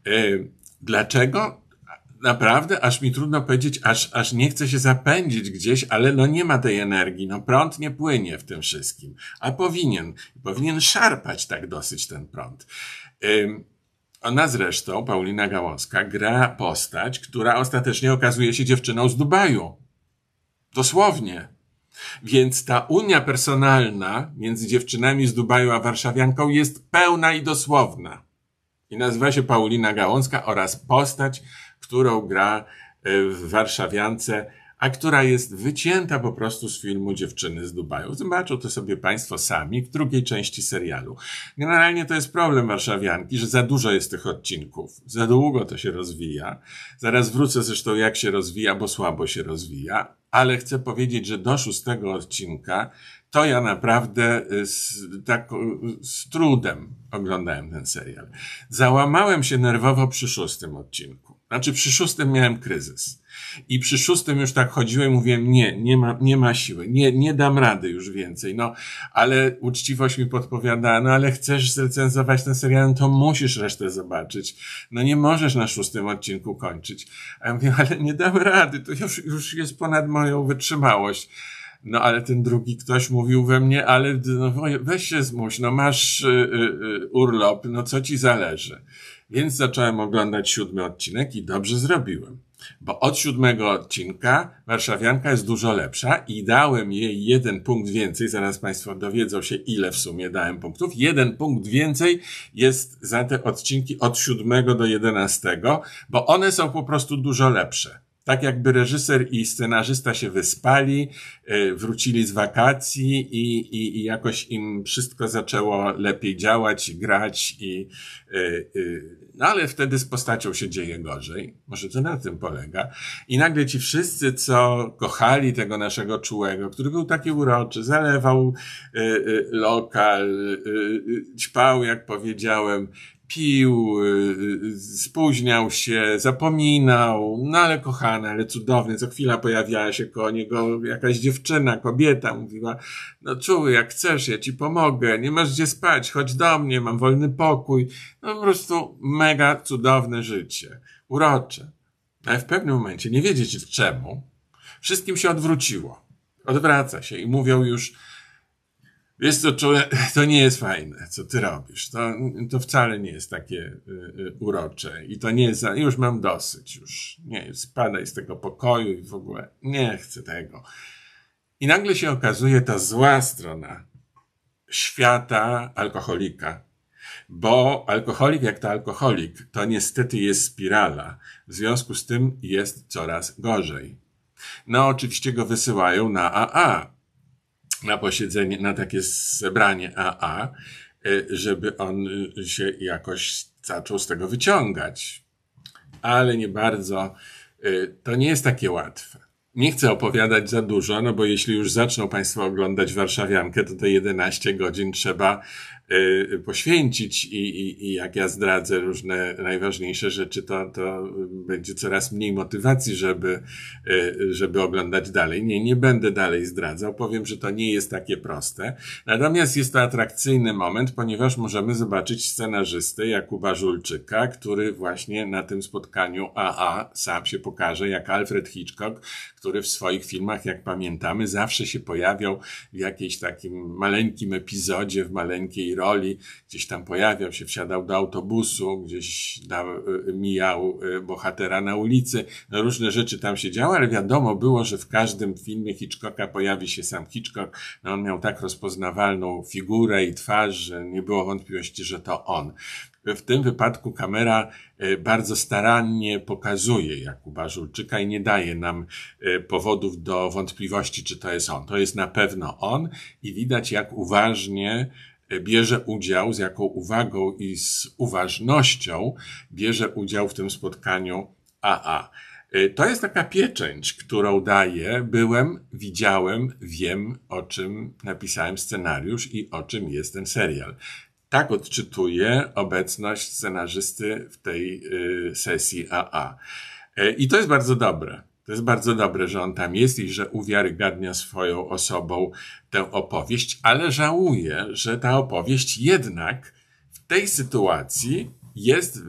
Yy, dlaczego? Naprawdę, aż mi trudno powiedzieć, aż, aż nie chce się zapędzić gdzieś, ale no nie ma tej energii, no prąd nie płynie w tym wszystkim, a powinien, powinien szarpać tak dosyć ten prąd. Ona zresztą, Paulina Gałązka, gra postać, która ostatecznie okazuje się dziewczyną z Dubaju. Dosłownie. Więc ta unia personalna między dziewczynami z Dubaju a warszawianką jest pełna i dosłowna. I nazywa się Paulina Gałązka oraz postać, którą gra e, w warszawiance a która jest wycięta po prostu z filmu Dziewczyny z Dubaju. Zobaczą to sobie Państwo sami w drugiej części serialu. Generalnie to jest problem warszawianki, że za dużo jest tych odcinków. Za długo to się rozwija. Zaraz wrócę zresztą jak się rozwija, bo słabo się rozwija. Ale chcę powiedzieć, że do szóstego odcinka to ja naprawdę y, z, tak, z trudem oglądałem ten serial. Załamałem się nerwowo przy szóstym odcinku. Znaczy przy szóstym miałem kryzys. I przy szóstym już tak chodziłem, mówiłem, nie, nie ma, nie ma siły, nie, nie dam rady już więcej. No, ale uczciwość mi podpowiada, no ale chcesz zrecenzować ten serial, no to musisz resztę zobaczyć. No nie możesz na szóstym odcinku kończyć. A ja mówię, ale nie dam rady, to już, już jest ponad moją wytrzymałość. No ale ten drugi ktoś mówił we mnie, ale no, weź się zmuś, no masz y, y, y, urlop, no co ci zależy. Więc zacząłem oglądać siódmy odcinek i dobrze zrobiłem. Bo od siódmego odcinka Warszawianka jest dużo lepsza i dałem jej jeden punkt więcej. Zaraz Państwo dowiedzą się, ile w sumie dałem punktów. Jeden punkt więcej jest za te odcinki od siódmego do jedenastego, bo one są po prostu dużo lepsze. Tak jakby reżyser i scenarzysta się wyspali, e, wrócili z wakacji i, i, i jakoś im wszystko zaczęło lepiej działać, grać i, e, e, no ale wtedy z postacią się dzieje gorzej. Może to na tym polega. I nagle ci wszyscy, co kochali tego naszego czułego, który był taki uroczy, zalewał lokal, ćpał, jak powiedziałem, pił, y, y, spóźniał się, zapominał, no ale kochany, ale cudowny. Co chwila pojawiała się koło niego jakaś dziewczyna, kobieta, mówiła, no czuły, jak chcesz, ja ci pomogę, nie masz gdzie spać, chodź do mnie, mam wolny pokój. No po prostu mega cudowne życie, urocze. Ale w pewnym momencie, nie wiedzieć czemu, wszystkim się odwróciło. Odwraca się i mówią już, Wiesz co, to nie jest fajne, co ty robisz. To, to wcale nie jest takie y, y, urocze. I to nie jest, już mam dosyć, już nie, spadaj z tego pokoju i w ogóle nie chcę tego. I nagle się okazuje ta zła strona świata alkoholika. Bo alkoholik jak to alkoholik, to niestety jest spirala. W związku z tym jest coraz gorzej. No oczywiście go wysyłają na AA, na posiedzenie, na takie zebranie AA, y, żeby on się jakoś zaczął z tego wyciągać. Ale nie bardzo. Y, to nie jest takie łatwe. Nie chcę opowiadać za dużo, no bo jeśli już zaczną Państwo oglądać Warszawiankę, to te 11 godzin trzeba poświęcić i, i, i jak ja zdradzę różne najważniejsze rzeczy, to, to będzie coraz mniej motywacji, żeby, y, żeby oglądać dalej. Nie, nie będę dalej zdradzał. Powiem, że to nie jest takie proste. Natomiast jest to atrakcyjny moment, ponieważ możemy zobaczyć scenarzystę Jakuba Żulczyka, który właśnie na tym spotkaniu AA sam się pokaże, jak Alfred Hitchcock, który w swoich filmach, jak pamiętamy, zawsze się pojawiał w jakiejś takim maleńkim epizodzie, w maleńkiej roli, gdzieś tam pojawiał się, wsiadał do autobusu, gdzieś dał, y, mijał y, bohatera na ulicy. No różne rzeczy tam się działy, ale wiadomo było, że w każdym filmie Hitchcocka pojawi się sam Hitchcock. No on miał tak rozpoznawalną figurę i twarz, że nie było wątpliwości, że to on. W tym wypadku kamera y, bardzo starannie pokazuje Jakuba Żulczyka i nie daje nam powodów do wątpliwości, czy to jest on. To jest na pewno on i widać, jak uważnie bierze udział, z jaką uwagą i z uważnością bierze udział w tym spotkaniu AA. To jest taka pieczęć, którą daję. Byłem, widziałem, wiem, o czym napisałem scenariusz i o czym jest ten serial. Tak odczytuję obecność scenarzysty w tej y, sesji AA. Y, I to jest bardzo dobre. To jest bardzo dobre, że on tam jest i że uwiarygadnia swoją osobą tę opowieść, ale żałuję, że ta opowieść jednak w tej sytuacji jest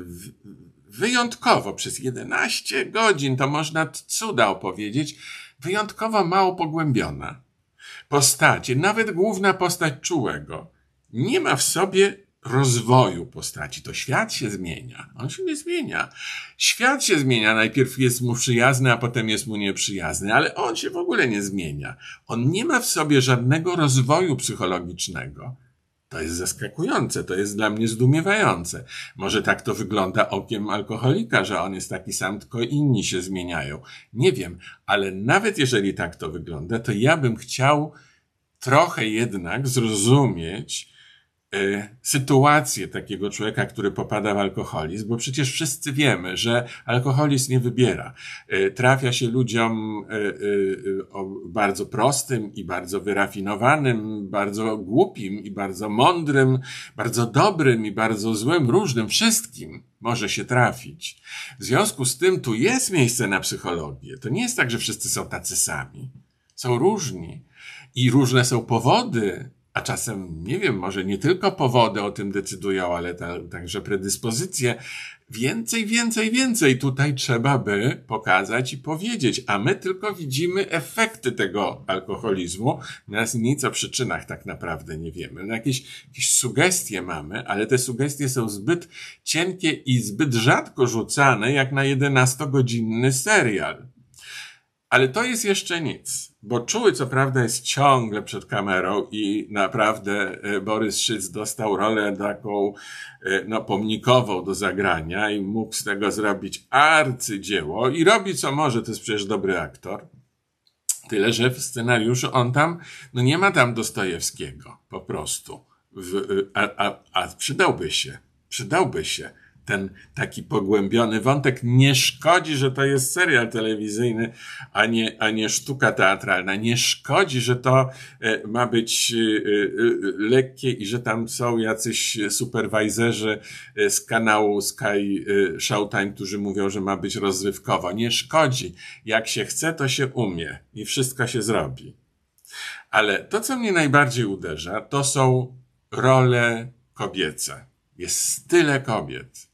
wyjątkowo przez 11 godzin, to można cuda opowiedzieć, wyjątkowo mało pogłębiona. Postacie, nawet główna postać czułego, nie ma w sobie rozwoju postaci. To świat się zmienia. On się nie zmienia. Świat się zmienia. Najpierw jest mu przyjazny, a potem jest mu nieprzyjazny, ale on się w ogóle nie zmienia. On nie ma w sobie żadnego rozwoju psychologicznego. To jest zaskakujące, to jest dla mnie zdumiewające. Może tak to wygląda okiem alkoholika, że on jest taki sam, tylko inni się zmieniają. Nie wiem, ale nawet jeżeli tak to wygląda, to ja bym chciał trochę jednak zrozumieć, sytuację takiego człowieka, który popada w alkoholizm, bo przecież wszyscy wiemy, że alkoholizm nie wybiera. E, trafia się ludziom o bardzo prostym i bardzo wyrafinowanym, bardzo głupim i bardzo mądrym, bardzo dobrym i bardzo złym, różnym, wszystkim może się trafić. W związku z tym tu jest miejsce na psychologię. To nie jest tak, że wszyscy są tacy sami. Są różni i różne są powody a czasem, nie wiem, może nie tylko powody o tym decydują, ale ta, także predyspozycje. Więcej, więcej, więcej tutaj trzeba by pokazać i powiedzieć, a my tylko widzimy efekty tego alkoholizmu, nas nic o przyczynach tak naprawdę nie wiemy. No jakieś, jakieś sugestie mamy, ale te sugestie są zbyt cienkie i zbyt rzadko rzucane, jak na 11-godzinny serial. Ale to jest jeszcze nic, bo czuły co prawda jest ciągle przed kamerą i naprawdę e, Borys Szyc dostał rolę taką e, no, pomnikową do zagrania i mógł z tego zrobić arcydzieło i robi co może, to jest przecież dobry aktor. Tyle, że w scenariuszu on tam, no nie ma tam Dostojewskiego, po prostu. W, a, a, a przydałby się, przydałby się ten taki pogłębiony wątek. Nie szkodzi, że to jest serial telewizyjny, a nie, a nie sztuka teatralna. Nie szkodzi, że to e, ma być e, e, lekkie i że tam są jacyś superwajzerzy z kanału Sky Showtime, którzy mówią, że ma być rozrywkowo. Nie szkodzi. Jak się chce, to się umie i wszystko się zrobi. Ale to, co mnie najbardziej uderza, to są role kobiece. Jest tyle kobiet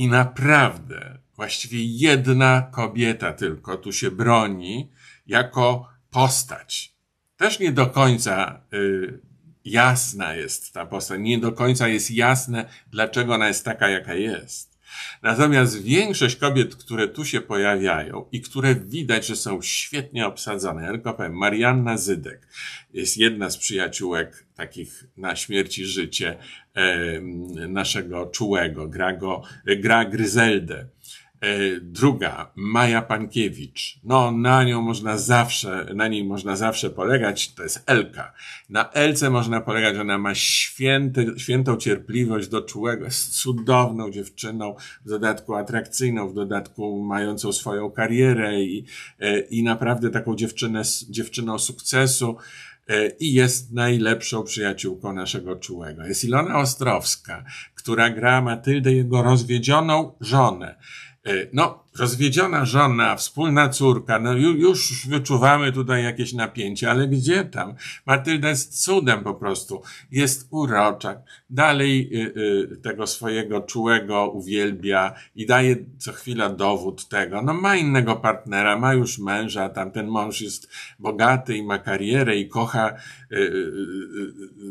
i naprawdę właściwie jedna kobieta tylko tu się broni jako postać. Też nie do końca y, jasna jest ta postać, nie do końca jest jasne, dlaczego ona jest taka, jaka jest. Natomiast większość kobiet, które tu się pojawiają i które widać, że są świetnie obsadzone, ja tylko powiem, Marianna Zydek jest jedna z przyjaciółek takich na śmierć i życie naszego czułego, gra, go, gra Gryzeldę. E, druga, Maja Pankiewicz. No, na nią można zawsze, na niej można zawsze polegać, to jest Elka. Na Elce można polegać, ona ma święty, świętą cierpliwość do czułego, jest cudowną dziewczyną, w dodatku atrakcyjną, w dodatku mającą swoją karierę i, e, i naprawdę taką dziewczynę, dziewczyną sukcesu i jest najlepszą przyjaciółką naszego czułego. Jest Ilona Ostrowska, która gra Matyldę, jego rozwiedzioną żonę. E, no, rozwiedziona żona, wspólna córka, no już wyczuwamy tutaj jakieś napięcie, ale gdzie tam? Matylda jest cudem po prostu. Jest urocza. Dalej y, y, tego swojego czułego uwielbia i daje co chwila dowód tego. No ma innego partnera, ma już męża, tamten mąż jest bogaty i ma karierę i kocha y, y,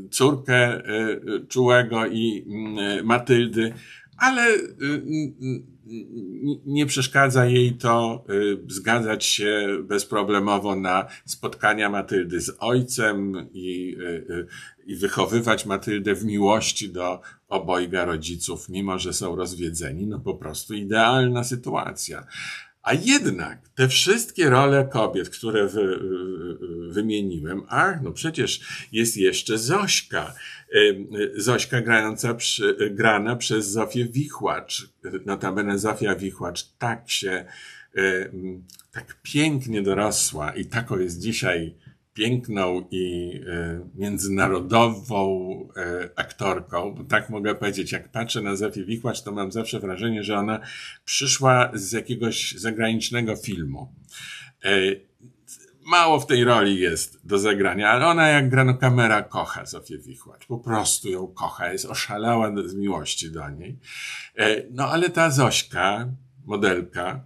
y córkę y, czułego i mm, Matyldy, ale nie przeszkadza jej to y, zgadzać się bezproblemowo na spotkania Matyldy z ojcem i, y, y, i wychowywać Matyldę w miłości do obojga rodziców, mimo że są rozwiedzeni. No po prostu idealna sytuacja. A jednak te wszystkie role kobiet, które wy, wymieniłem, ach, no przecież jest jeszcze Zośka. Zośka grająca, przy, grana przez Zofię Wichłacz. Notabene Zofia Wichłacz tak się, tak pięknie dorosła i taką jest dzisiaj piękną i międzynarodową aktorką. Tak mogę powiedzieć, jak patrzę na Zofię Wichłacz, to mam zawsze wrażenie, że ona przyszła z jakiegoś zagranicznego filmu. E, mało w tej roli jest do zagrania, ale ona jak grano kamera kocha Zofię Wichłacz. Po prostu ją kocha, jest oszalała z miłości do niej. No ale ta Zośka, modelka,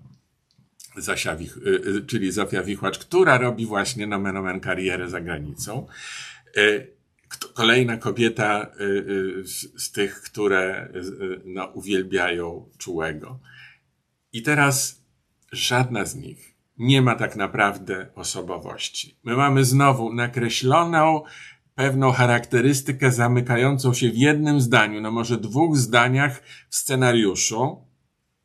Zosia Wich, y, y, czyli Zofia Wichłacz, która robi właśnie nomen omen karierę za granicą, kolejna kobieta z tych, które no, uwielbiają czułego. I teraz żadna z nich nie ma tak naprawdę osobowości. My mamy znowu nakreśloną pewną charakterystykę zamykającą się w jednym zdaniu, no może dwóch zdaniach w scenariuszu,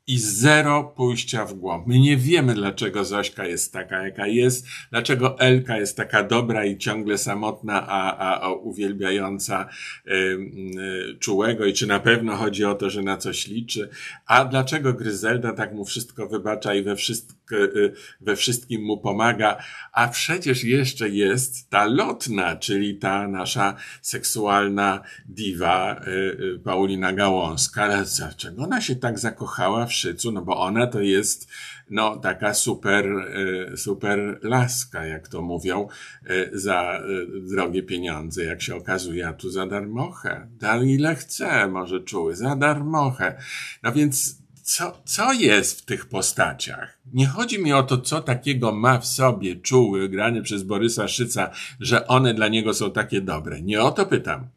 i zero pójścia w głąb. My nie wiemy, dlaczego Zośka jest taka, jaka jest, dlaczego Elka jest taka dobra i ciągle samotna, a, a, a uwielbiająca y, y, czułego. I czy na pewno chodzi o to, że na coś liczy, a dlaczego Gryzelda tak mu wszystko wybacza i we, wszystko, y, we wszystkim mu pomaga, a przecież jeszcze jest ta lotna, czyli ta nasza seksualna diwa y, y, Paulina Gałązka, ale dlaczego ona się tak zakochała w No bo ona to jest no taka super, e, super laska, jak to mówią, e, za e, drogie pieniądze, jak się okazuje, a tu za darmochę. Dal ile chce, może czuły, za darmochę. No więc co, co jest w tych postaciach? Nie chodzi mi o to, co takiego ma w sobie czuły, grany przez Borysa Szyca, że one dla niego są takie dobre. Nie o to pytam.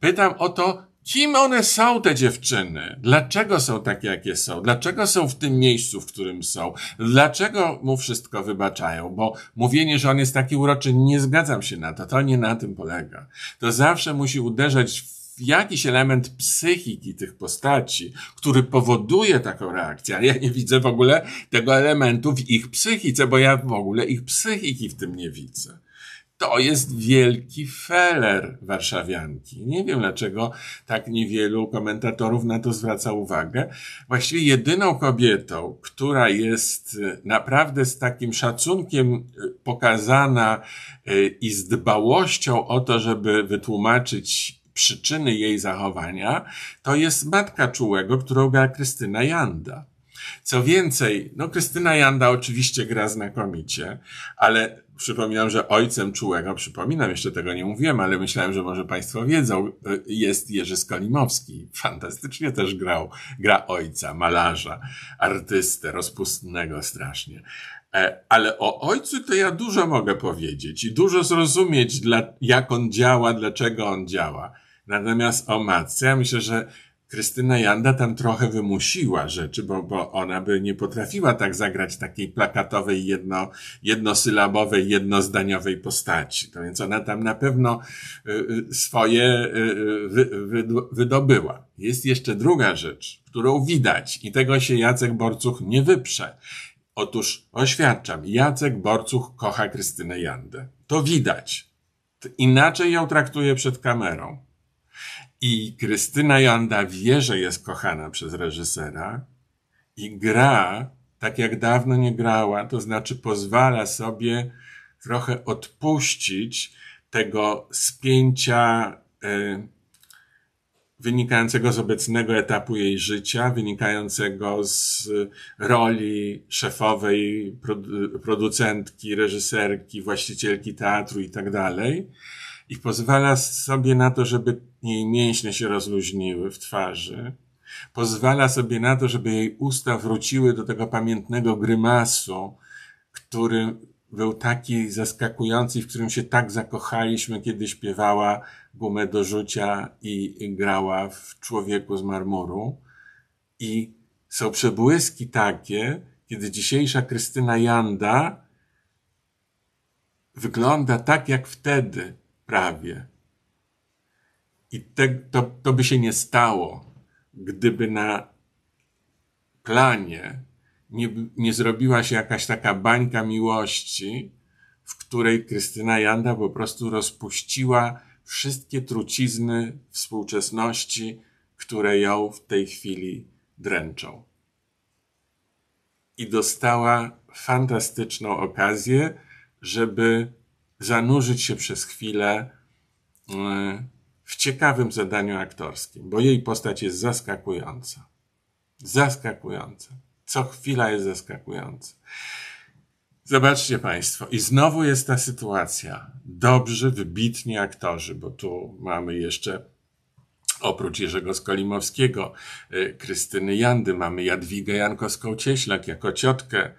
Pytam o to, Kim one są, te dziewczyny? Dlaczego są takie, jakie są? Dlaczego są w tym miejscu, w którym są? Dlaczego mu wszystko wybaczają? Bo mówienie, że on jest taki uroczy, nie zgadzam się na to. To nie na tym polega. To zawsze musi uderzać w jakiś element psychiki tych postaci, który powoduje taką reakcję, ale ja nie widzę w ogóle tego elementu w ich psychice, bo ja w ogóle ich psychiki w tym nie widzę. To jest wielki feller warszawianki. Nie wiem dlaczego tak niewielu komentatorów na to zwraca uwagę. Właściwie jedyną kobietą, która jest e, naprawdę z takim szacunkiem e, pokazana e, i z dbałością o to, żeby wytłumaczyć przyczyny jej zachowania, to jest matka czułego, którą gra Krystyna Janda. Co więcej, no Krystyna Janda oczywiście gra znakomicie, ale przypominam, że ojcem czułego, przypominam, jeszcze tego nie mówiłem, ale myślałem, że może Państwo wiedzą, jest Jerzy Skolimowski. Fantastycznie też grał, gra ojca, malarza, artystę, rozpustnego strasznie. E, ale o ojcu to ja dużo mogę powiedzieć i dużo zrozumieć, dla, jak on działa, dlaczego on działa. Natomiast o matce, ja myślę, że Krystyna Janda tam trochę wymusiła rzeczy, bo, bo ona by nie potrafiła tak zagrać takiej plakatowej, jedno, jednosylabowej, jednozdaniowej postaci. To więc ona tam na pewno y, y, swoje y, wy, wy, wydobyła. Jest jeszcze druga rzecz, którą widać i tego się Jacek Borcuch nie wyprze. Otóż oświadczam, Jacek Borcuch kocha Krystynę Jandę. To widać. Inaczej ją traktuje przed kamerą. I Krystyna Janda wie, że jest kochana przez reżysera i gra tak jak dawno nie grała, to znaczy pozwala sobie trochę odpuścić tego spięcia y, wynikającego z obecnego etapu jej życia, wynikającego z roli szefowej, producentki, reżyserki, właścicielki teatru i tak dalej i pozwala sobie na to, żeby jej mięśnie się rozluźniły w twarzy. Pozwala sobie na to, żeby jej usta wróciły do tego pamiętnego grymasu, który był taki zaskakujący, w którym się tak zakochaliśmy, kiedy śpiewała gumę do rzucia i grała w człowieku z marmuru. I są przebłyski takie, kiedy dzisiejsza Krystyna Janda wygląda tak jak wtedy, prawie. I te, to, to by się nie stało, gdyby na planie nie, nie zrobiła się jakaś taka bańka miłości, w której Krystyna Janda po prostu rozpuściła wszystkie trucizny współczesności, które ją w tej chwili dręczą. I dostała fantastyczną okazję, żeby zanurzyć się przez chwilę e, w ciekawym zadaniu aktorskim, bo jej postać jest zaskakująca. Zaskakująca. Co chwila jest zaskakująca. Zobaczcie Państwo, i znowu jest ta sytuacja. Dobrzy, wybitni aktorzy, bo tu mamy jeszcze oprócz Jerzego Skolimowskiego, e, Krystyny Jandy, mamy Jadwigę Jankowską-Cieślak jako ciotkę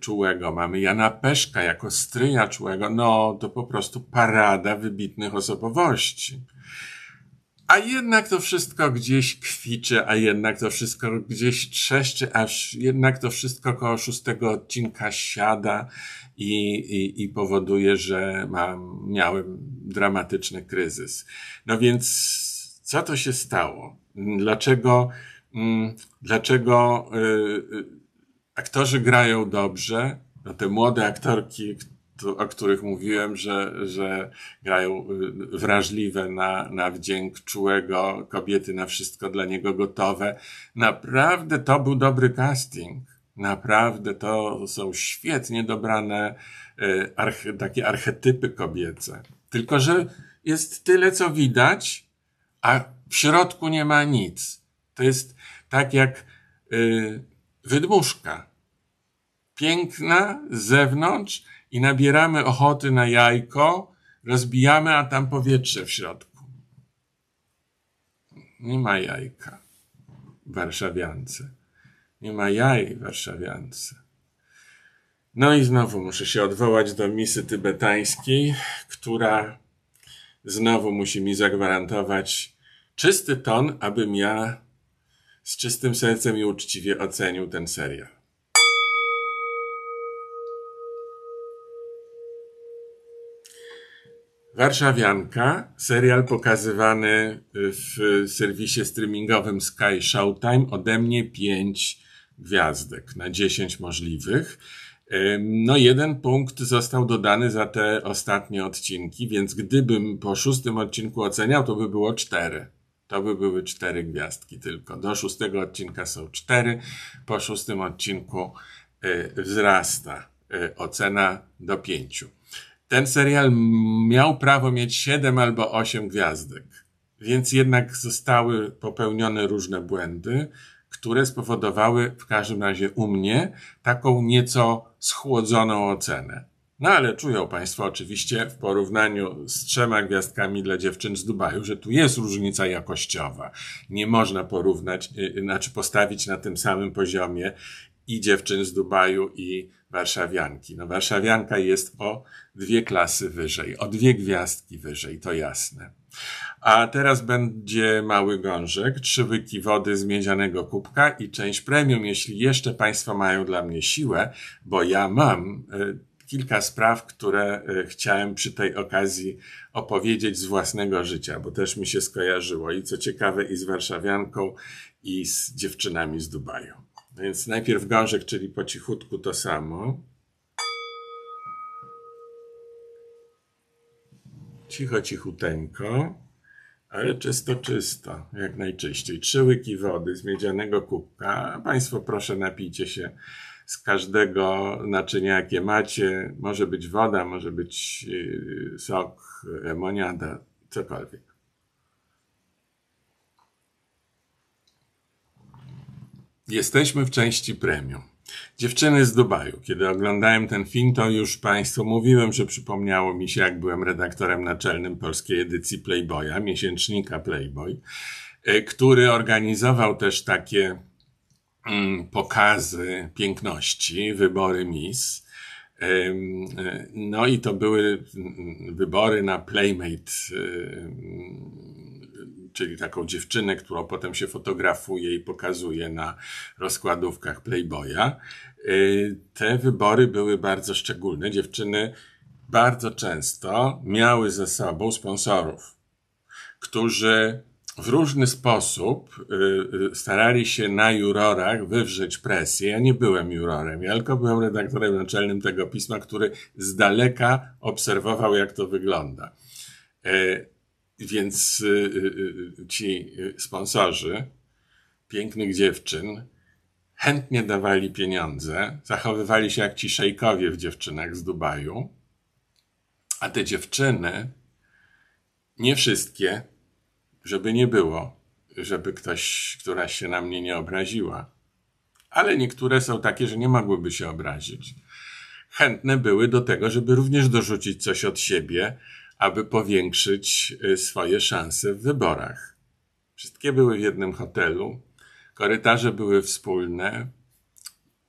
Czułego, mamy Jana Peszka jako stryja Czułego, no to po prostu parada wybitnych osobowości. A jednak to wszystko gdzieś kwiczy, a jednak to wszystko gdzieś trzeszczy, aż jednak to wszystko koło szóstego odcinka siada i, i, i powoduje, że mam, miałem dramatyczny kryzys. No więc co to się stało? Dlaczego, mm, dlaczego y, y, aktorzy grają dobrze? No te młode aktorki, o których mówiłem, że, że grają y, wrażliwe na, na wdzięk czułego, kobiety na wszystko dla niego gotowe. Naprawdę to był dobry casting. Naprawdę to są świetnie dobrane y, takie archetypy kobiece. Tylko, że jest tyle, co widać, a w środku nie ma nic. To jest tak jak y, wydmuszka. Piękna z zewnątrz, i nabieramy ochoty na jajko, rozbijamy, a tam powietrze w środku. Nie ma jajka warszawiance. Nie ma jaj warszawiance. No i znowu muszę się odwołać do misy tybetańskiej, która znowu musi mi zagwarantować czysty ton, abym ja z czystym sercem i uczciwie ocenił ten serial. Warszawianka, serial pokazywany w serwisie streamingowym Sky Showtime, ode mnie 5 gwiazdek na 10 możliwych. No, jeden punkt został dodany za te ostatnie odcinki, więc gdybym po szóstym odcinku oceniał, to by było cztery. To by były cztery gwiazdki tylko. Do szóstego odcinka są cztery, po szóstym odcinku y, wzrasta y, ocena do pięciu ten serial miał prawo mieć 7 albo 8 gwiazdek, więc jednak zostały popełnione różne błędy, które spowodowały w każdym razie u mnie taką nieco schłodzoną ocenę. No ale czują Państwo oczywiście w porównaniu z trzema gwiazdkami dla dziewczyn z Dubaju, że tu jest różnica jakościowa. Nie można porównać, yy, znaczy postawić na tym samym poziomie i dziewczyn z Dubaju i warszawianki. No warszawianka jest o dwie klasy wyżej, o dwie gwiazdki wyżej, to jasne. A teraz będzie mały gążek, trzy łyki wody z miedzianego kubka i część premium, jeśli jeszcze Państwo mają dla mnie siłę, bo ja mam y, kilka spraw, które y, chciałem przy tej okazji opowiedzieć z własnego życia, bo też mi się skojarzyło i co ciekawe i z warszawianką i z dziewczynami z Dubaju. Więc najpierw gążek, czyli po cichutku to samo. Cicho, cichuteńko, ale czysto, czysto, jak najczyściej. Trzy łyki wody z miedzianego kubka. Państwo proszę napijcie się z każdego naczynia, jakie macie. Może być woda, może być y, sok, lemoniada, cokolwiek. Jesteśmy w części premium. Dziewczyny z Dubaju. Kiedy oglądałem ten film, to już Państwu mówiłem, że przypomniało mi się, jak byłem redaktorem naczelnym polskiej edycji Playboya, miesięcznika Playboy, e, który organizował też takie mm, pokazy piękności, wybory Miss. E, no i to były mm, wybory na Playmate czyli taką dziewczynę, którą potem się fotografuje i pokazuje na rozkładówkach Playboya. Y, te wybory były bardzo szczególne. Dziewczyny bardzo często miały ze sobą sponsorów, którzy w różny sposób y, y, starali się na jurorach wywrzeć presję. Ja nie byłem jurorem, ja tylko byłem redaktorem naczelnym tego pisma, który z daleka obserwował, jak to wygląda. Więc y, y, y, ci sponsorzy pięknych dziewczyn chętnie dawali pieniądze, zachowywali się jak ci szejkowie w dziewczynach z Dubaju, a te dziewczyny, nie wszystkie, żeby nie było, żeby ktoś, któraś się na mnie nie obraziła, ale niektóre są takie, że nie mogłyby się obrazić. Chętne były do tego, żeby również dorzucić coś od siebie, aby powiększyć y, swoje szanse w wyborach. Wszystkie były w jednym hotelu, korytarze były wspólne.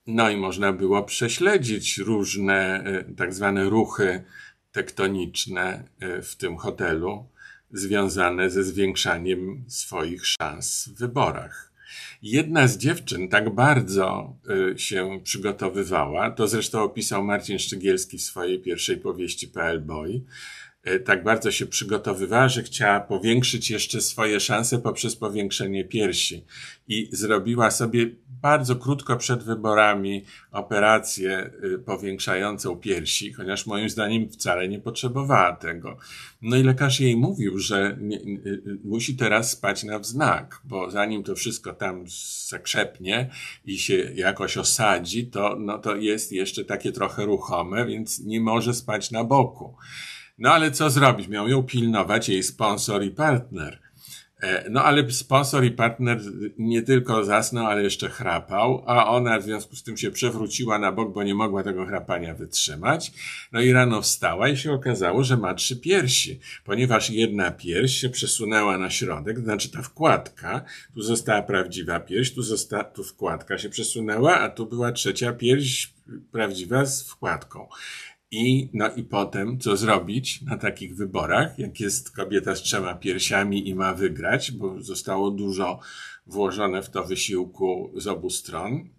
No i można było prześledzić różne tak zwane ruchy tektoniczne w tym hotelu związane ze zwiększaniem swoich szans w wyborach. Jedna z dziewczyn tak bardzo y, się przygotowywała, to zresztą opisał Marcin Szczygielski w swojej pierwszej powieści PL Boy, tak bardzo się przygotowywała, że chciała powiększyć jeszcze swoje szanse poprzez powiększenie piersi. I zrobiła sobie bardzo krótko przed wyborami operację y, powiększającą piersi, chociaż moim zdaniem wcale nie potrzebowała tego. No i lekarz jej mówił, że nie, y, musi teraz spać na wznak, bo zanim to wszystko tam zakrzepnie i się jakoś osadzi, to, no to jest jeszcze takie trochę ruchome, więc nie może spać na boku. No ale co zrobić? Miał ją pilnować jej sponsor i partner. E, no ale sponsor i partner nie tylko zasnął, ale jeszcze chrapał, a ona w związku z tym się przewróciła na bok, bo nie mogła tego chrapania wytrzymać. No i rano wstała i się okazało, że ma trzy piersi, ponieważ jedna pierś się przesunęła na środek, to znaczy ta wkładka, tu została prawdziwa pierś, tu, została, tu wkładka się przesunęła, a tu była trzecia pierś prawdziwa z wkładką. I, no i potem, co zrobić na takich wyborach, jak jest kobieta z trzema piersiami i ma wygrać, bo zostało dużo włożone w to wysiłku z obu stron.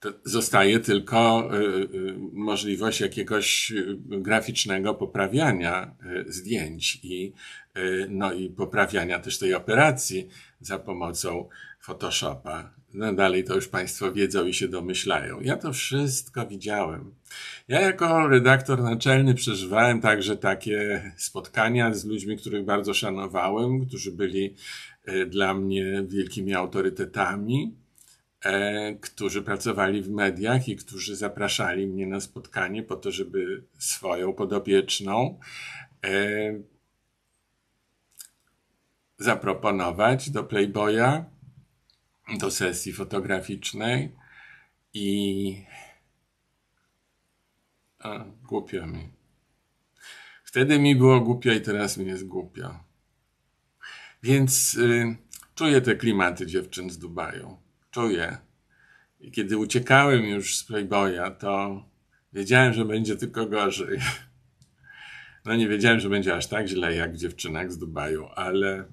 To zostaje tylko y, y, możliwość jakiegoś y, graficznego poprawiania y, zdjęć i, y, no i poprawiania też tej operacji za pomocą Photoshopa. No dalej to już Państwo wiedzą i się domyślają. Ja to wszystko widziałem. Ja jako redaktor naczelny przeżywałem także takie spotkania z ludźmi, których bardzo szanowałem, którzy byli e, dla mnie wielkimi autorytetami, e, którzy pracowali w mediach i którzy zapraszali mnie na spotkanie po to, żeby swoją podopieczną e, zaproponować do Playboya do sesji fotograficznej i a, głupio mi. Wtedy mi było głupio i teraz mi jest głupio. Więc y, czuję te klimaty dziewczyn z Dubaju. Czuję. I kiedy uciekałem już z Playboya, to wiedziałem, że będzie tylko gorzej. No nie wiedziałem, że będzie aż tak źle jak w dziewczynach z Dubaju, ale,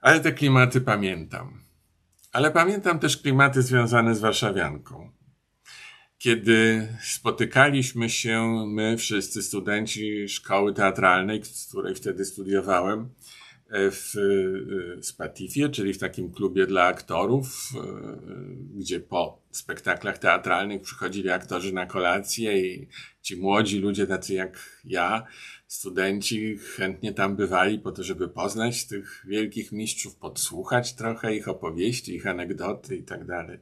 ale te klimaty pamiętam. Ale pamiętam też klimaty związane z warszawianką. Kiedy spotykaliśmy się, my wszyscy studenci szkoły teatralnej, z której wtedy studiowałem, w e, Spatifie, czyli w takim klubie dla aktorów, e, gdzie po spektaklach teatralnych przychodzili aktorzy na kolację i ci młodzi ludzie, tacy jak ja, studenci chętnie tam bywali po to, żeby poznać tych wielkich mistrzów, podsłuchać trochę ich opowieści, ich anegdoty i tak dalej.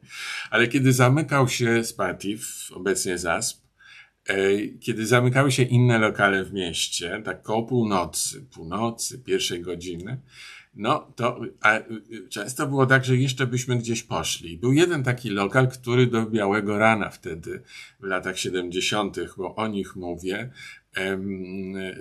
Ale kiedy zamykał się Spatif, obecnie ZASP, kiedy zamykały się inne lokale w mieście, tak koło północy, północy, pierwszej godziny, no to a, często było tak, że jeszcze byśmy gdzieś poszli. Był jeden taki lokal, który do białego rana wtedy, w latach 70., bo o nich mówię,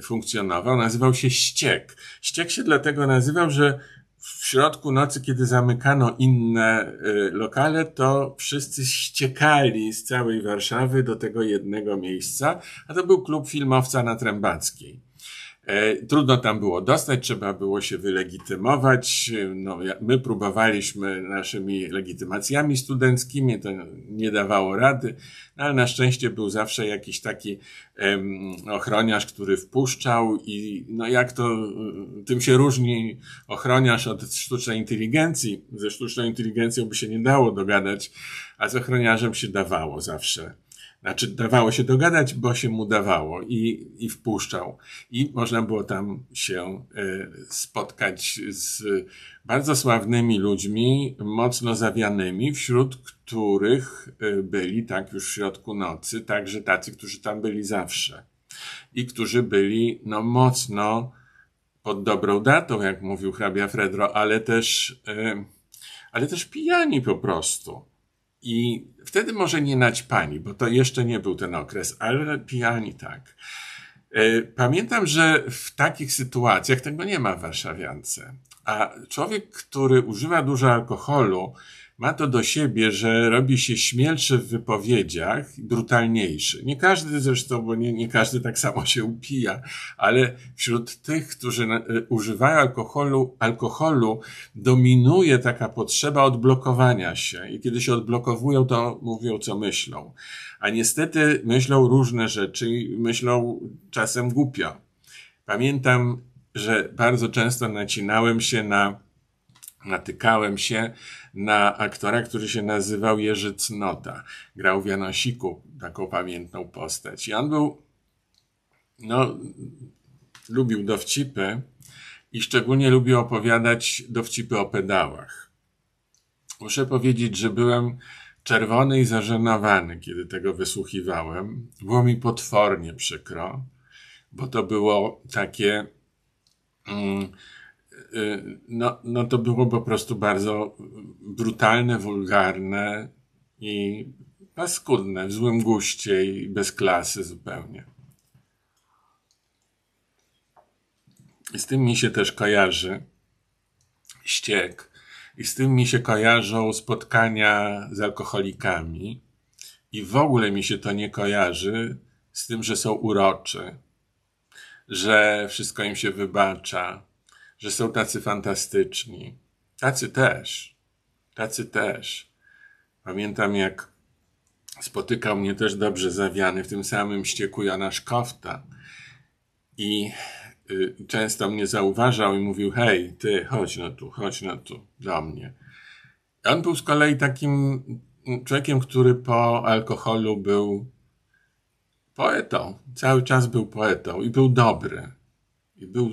funkcjonował, nazywał się Ściek. Ściek się dlatego nazywał, że w środku nocy, kiedy zamykano inne y, lokale, to wszyscy ściekali z całej Warszawy do tego jednego miejsca, a to był klub filmowca na Trębackiej. E, trudno tam było dostać, trzeba było się wylegitymować. No, my próbowaliśmy naszymi legitymacjami studenckimi, to nie dawało rady, no, ale na szczęście był zawsze jakiś taki um, ochroniarz, który wpuszczał i no jak to, tym się różni ochroniarz od sztucznej inteligencji. Ze sztuczną inteligencją by się nie dało dogadać, a z ochroniarzem się dawało zawsze. Znaczy, dawało się dogadać, bo się mu dawało i, i wpuszczał. I można było tam się y, spotkać z bardzo sławnymi ludźmi, mocno zawianymi, wśród których y, byli tak już w środku nocy, także tacy, którzy tam byli zawsze. I którzy byli, no, mocno pod dobrą datą, jak mówił hrabia Fredro, ale też, y, ale też pijani po prostu. I wtedy może nie naćpani, bo to jeszcze nie był ten okres, ale pijani tak. E, pamiętam, że w takich sytuacjach tego nie ma w Warszawiance. A człowiek, który używa dużo alkoholu, ma to do siebie, że robi się śmielszy w wypowiedziach, brutalniejszy. Nie każdy zresztą, bo nie, nie każdy tak samo się upija, ale wśród tych, którzy e, używają alkoholu, alkoholu dominuje taka potrzeba odblokowania się i kiedy się odblokowują, to mówią, co myślą. A niestety myślą różne rzeczy i myślą czasem głupio. Pamiętam, że bardzo często nacinałem się na natykałem się na aktora, który się nazywał Jerzy Cnota. Grał w Janosiku taką pamiętną postać. I on był, no, lubił dowcipy i szczególnie lubił opowiadać dowcipy o pedałach. Muszę powiedzieć, że byłem czerwony i zażenowany, kiedy tego wysłuchiwałem. Było mi potwornie przykro, bo to było takie. Mm, no, no to było po prostu bardzo brutalne, wulgarne i paskudne, w złym guście i bez klasy zupełnie. Z tym mi się też kojarzy ściek. I z tym mi się kojarzą spotkania z alkoholikami. I w ogóle mi się to nie kojarzy z tym, że są uroczy, że wszystko im się wybacza, że są tacy fantastyczni. Tacy też. Tacy też. Pamiętam, jak spotykał mnie też dobrze zawiany w tym samym ścieku Jana Szkofta i y, często mnie zauważał i mówił, hej, ty, chodź no tu, chodź no tu, do mnie. On był z kolei takim człowiekiem, który po alkoholu był poetą. Cały czas był poetą i był dobry. I był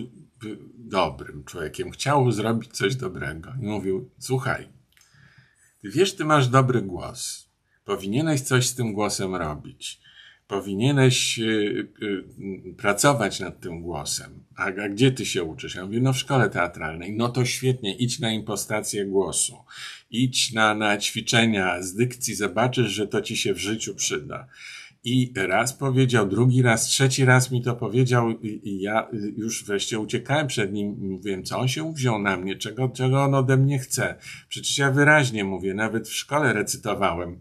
dobrym człowiekiem, chciał zrobić coś dobrego i mówił: Słuchaj, ty wiesz, ty masz dobry głos. Powinieneś coś z tym głosem robić. Powinieneś y, y, pracować nad tym głosem. A, a gdzie ty się uczysz? Ja mówię, no w szkole teatralnej. No to świetnie, idź na impostację głosu. Idź na, na ćwiczenia z dykcji, zobaczysz, że to ci się w życiu przyda. I raz powiedział, drugi raz, trzeci raz mi to powiedział i, ja już wreszcie uciekałem przed nim. Mówiłem, co on się wziął na mnie, czego, czego on ode mnie chce. Przecież ja wyraźnie mówię, nawet w szkole recytowałem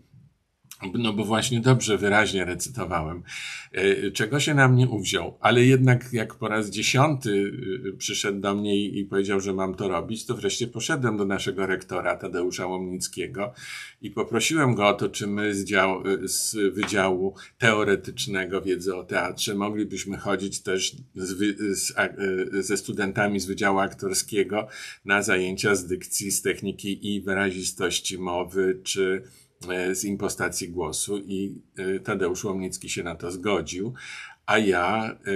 no bo właśnie dobrze, wyraźnie recytowałem, e, czego się na mnie uwziął, ale jednak jak po raz dziesiąty e, przyszedł do mnie i powiedział, że mam to robić, to wreszcie poszedłem do naszego rektora Tadeusza Łomnickiego i poprosiłem go o to, czy my z, dział, e, z Wydziału Teoretycznego Wiedzy o Teatrze moglibyśmy chodzić też z, z, ze studentami z Wydziału Aktorskiego na zajęcia z dykcji, z techniki i wyrazistości mowy, czy E, z impostacji głosu i e, Tadeusz Łomnicki się na to zgodził, a ja, e,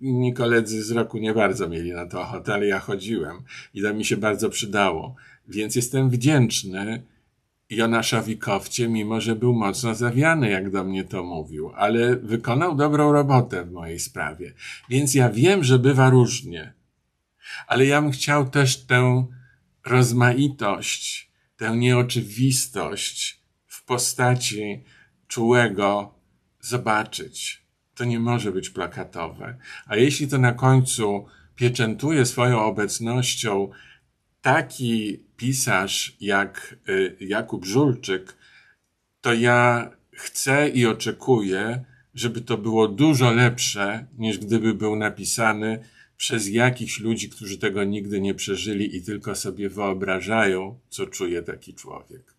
inni koledzy z roku nie bardzo mieli na to ochotę, ale ja chodziłem i to mi się bardzo przydało. Więc jestem wdzięczny Jonaszowi Kowcie, mimo że był mocno zawiany, jak do mnie to mówił, ale wykonał dobrą robotę w mojej sprawie. Więc ja wiem, że bywa różnie, ale ja bym chciał też tę rozmaitość, tę nieoczywistość, postaci czułego zobaczyć. To nie może być plakatowe. A jeśli to na końcu pieczętuje swoją obecnością taki pisarz jak y, Jakub Żulczyk, to ja chcę i oczekuję, żeby to było dużo lepsze, niż gdyby był napisany przez jakichś ludzi, którzy tego nigdy nie przeżyli i tylko sobie wyobrażają, co czuje taki człowiek.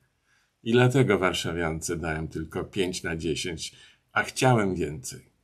I dlatego warszawiance dałem tylko 5 na 10, a chciałem więcej.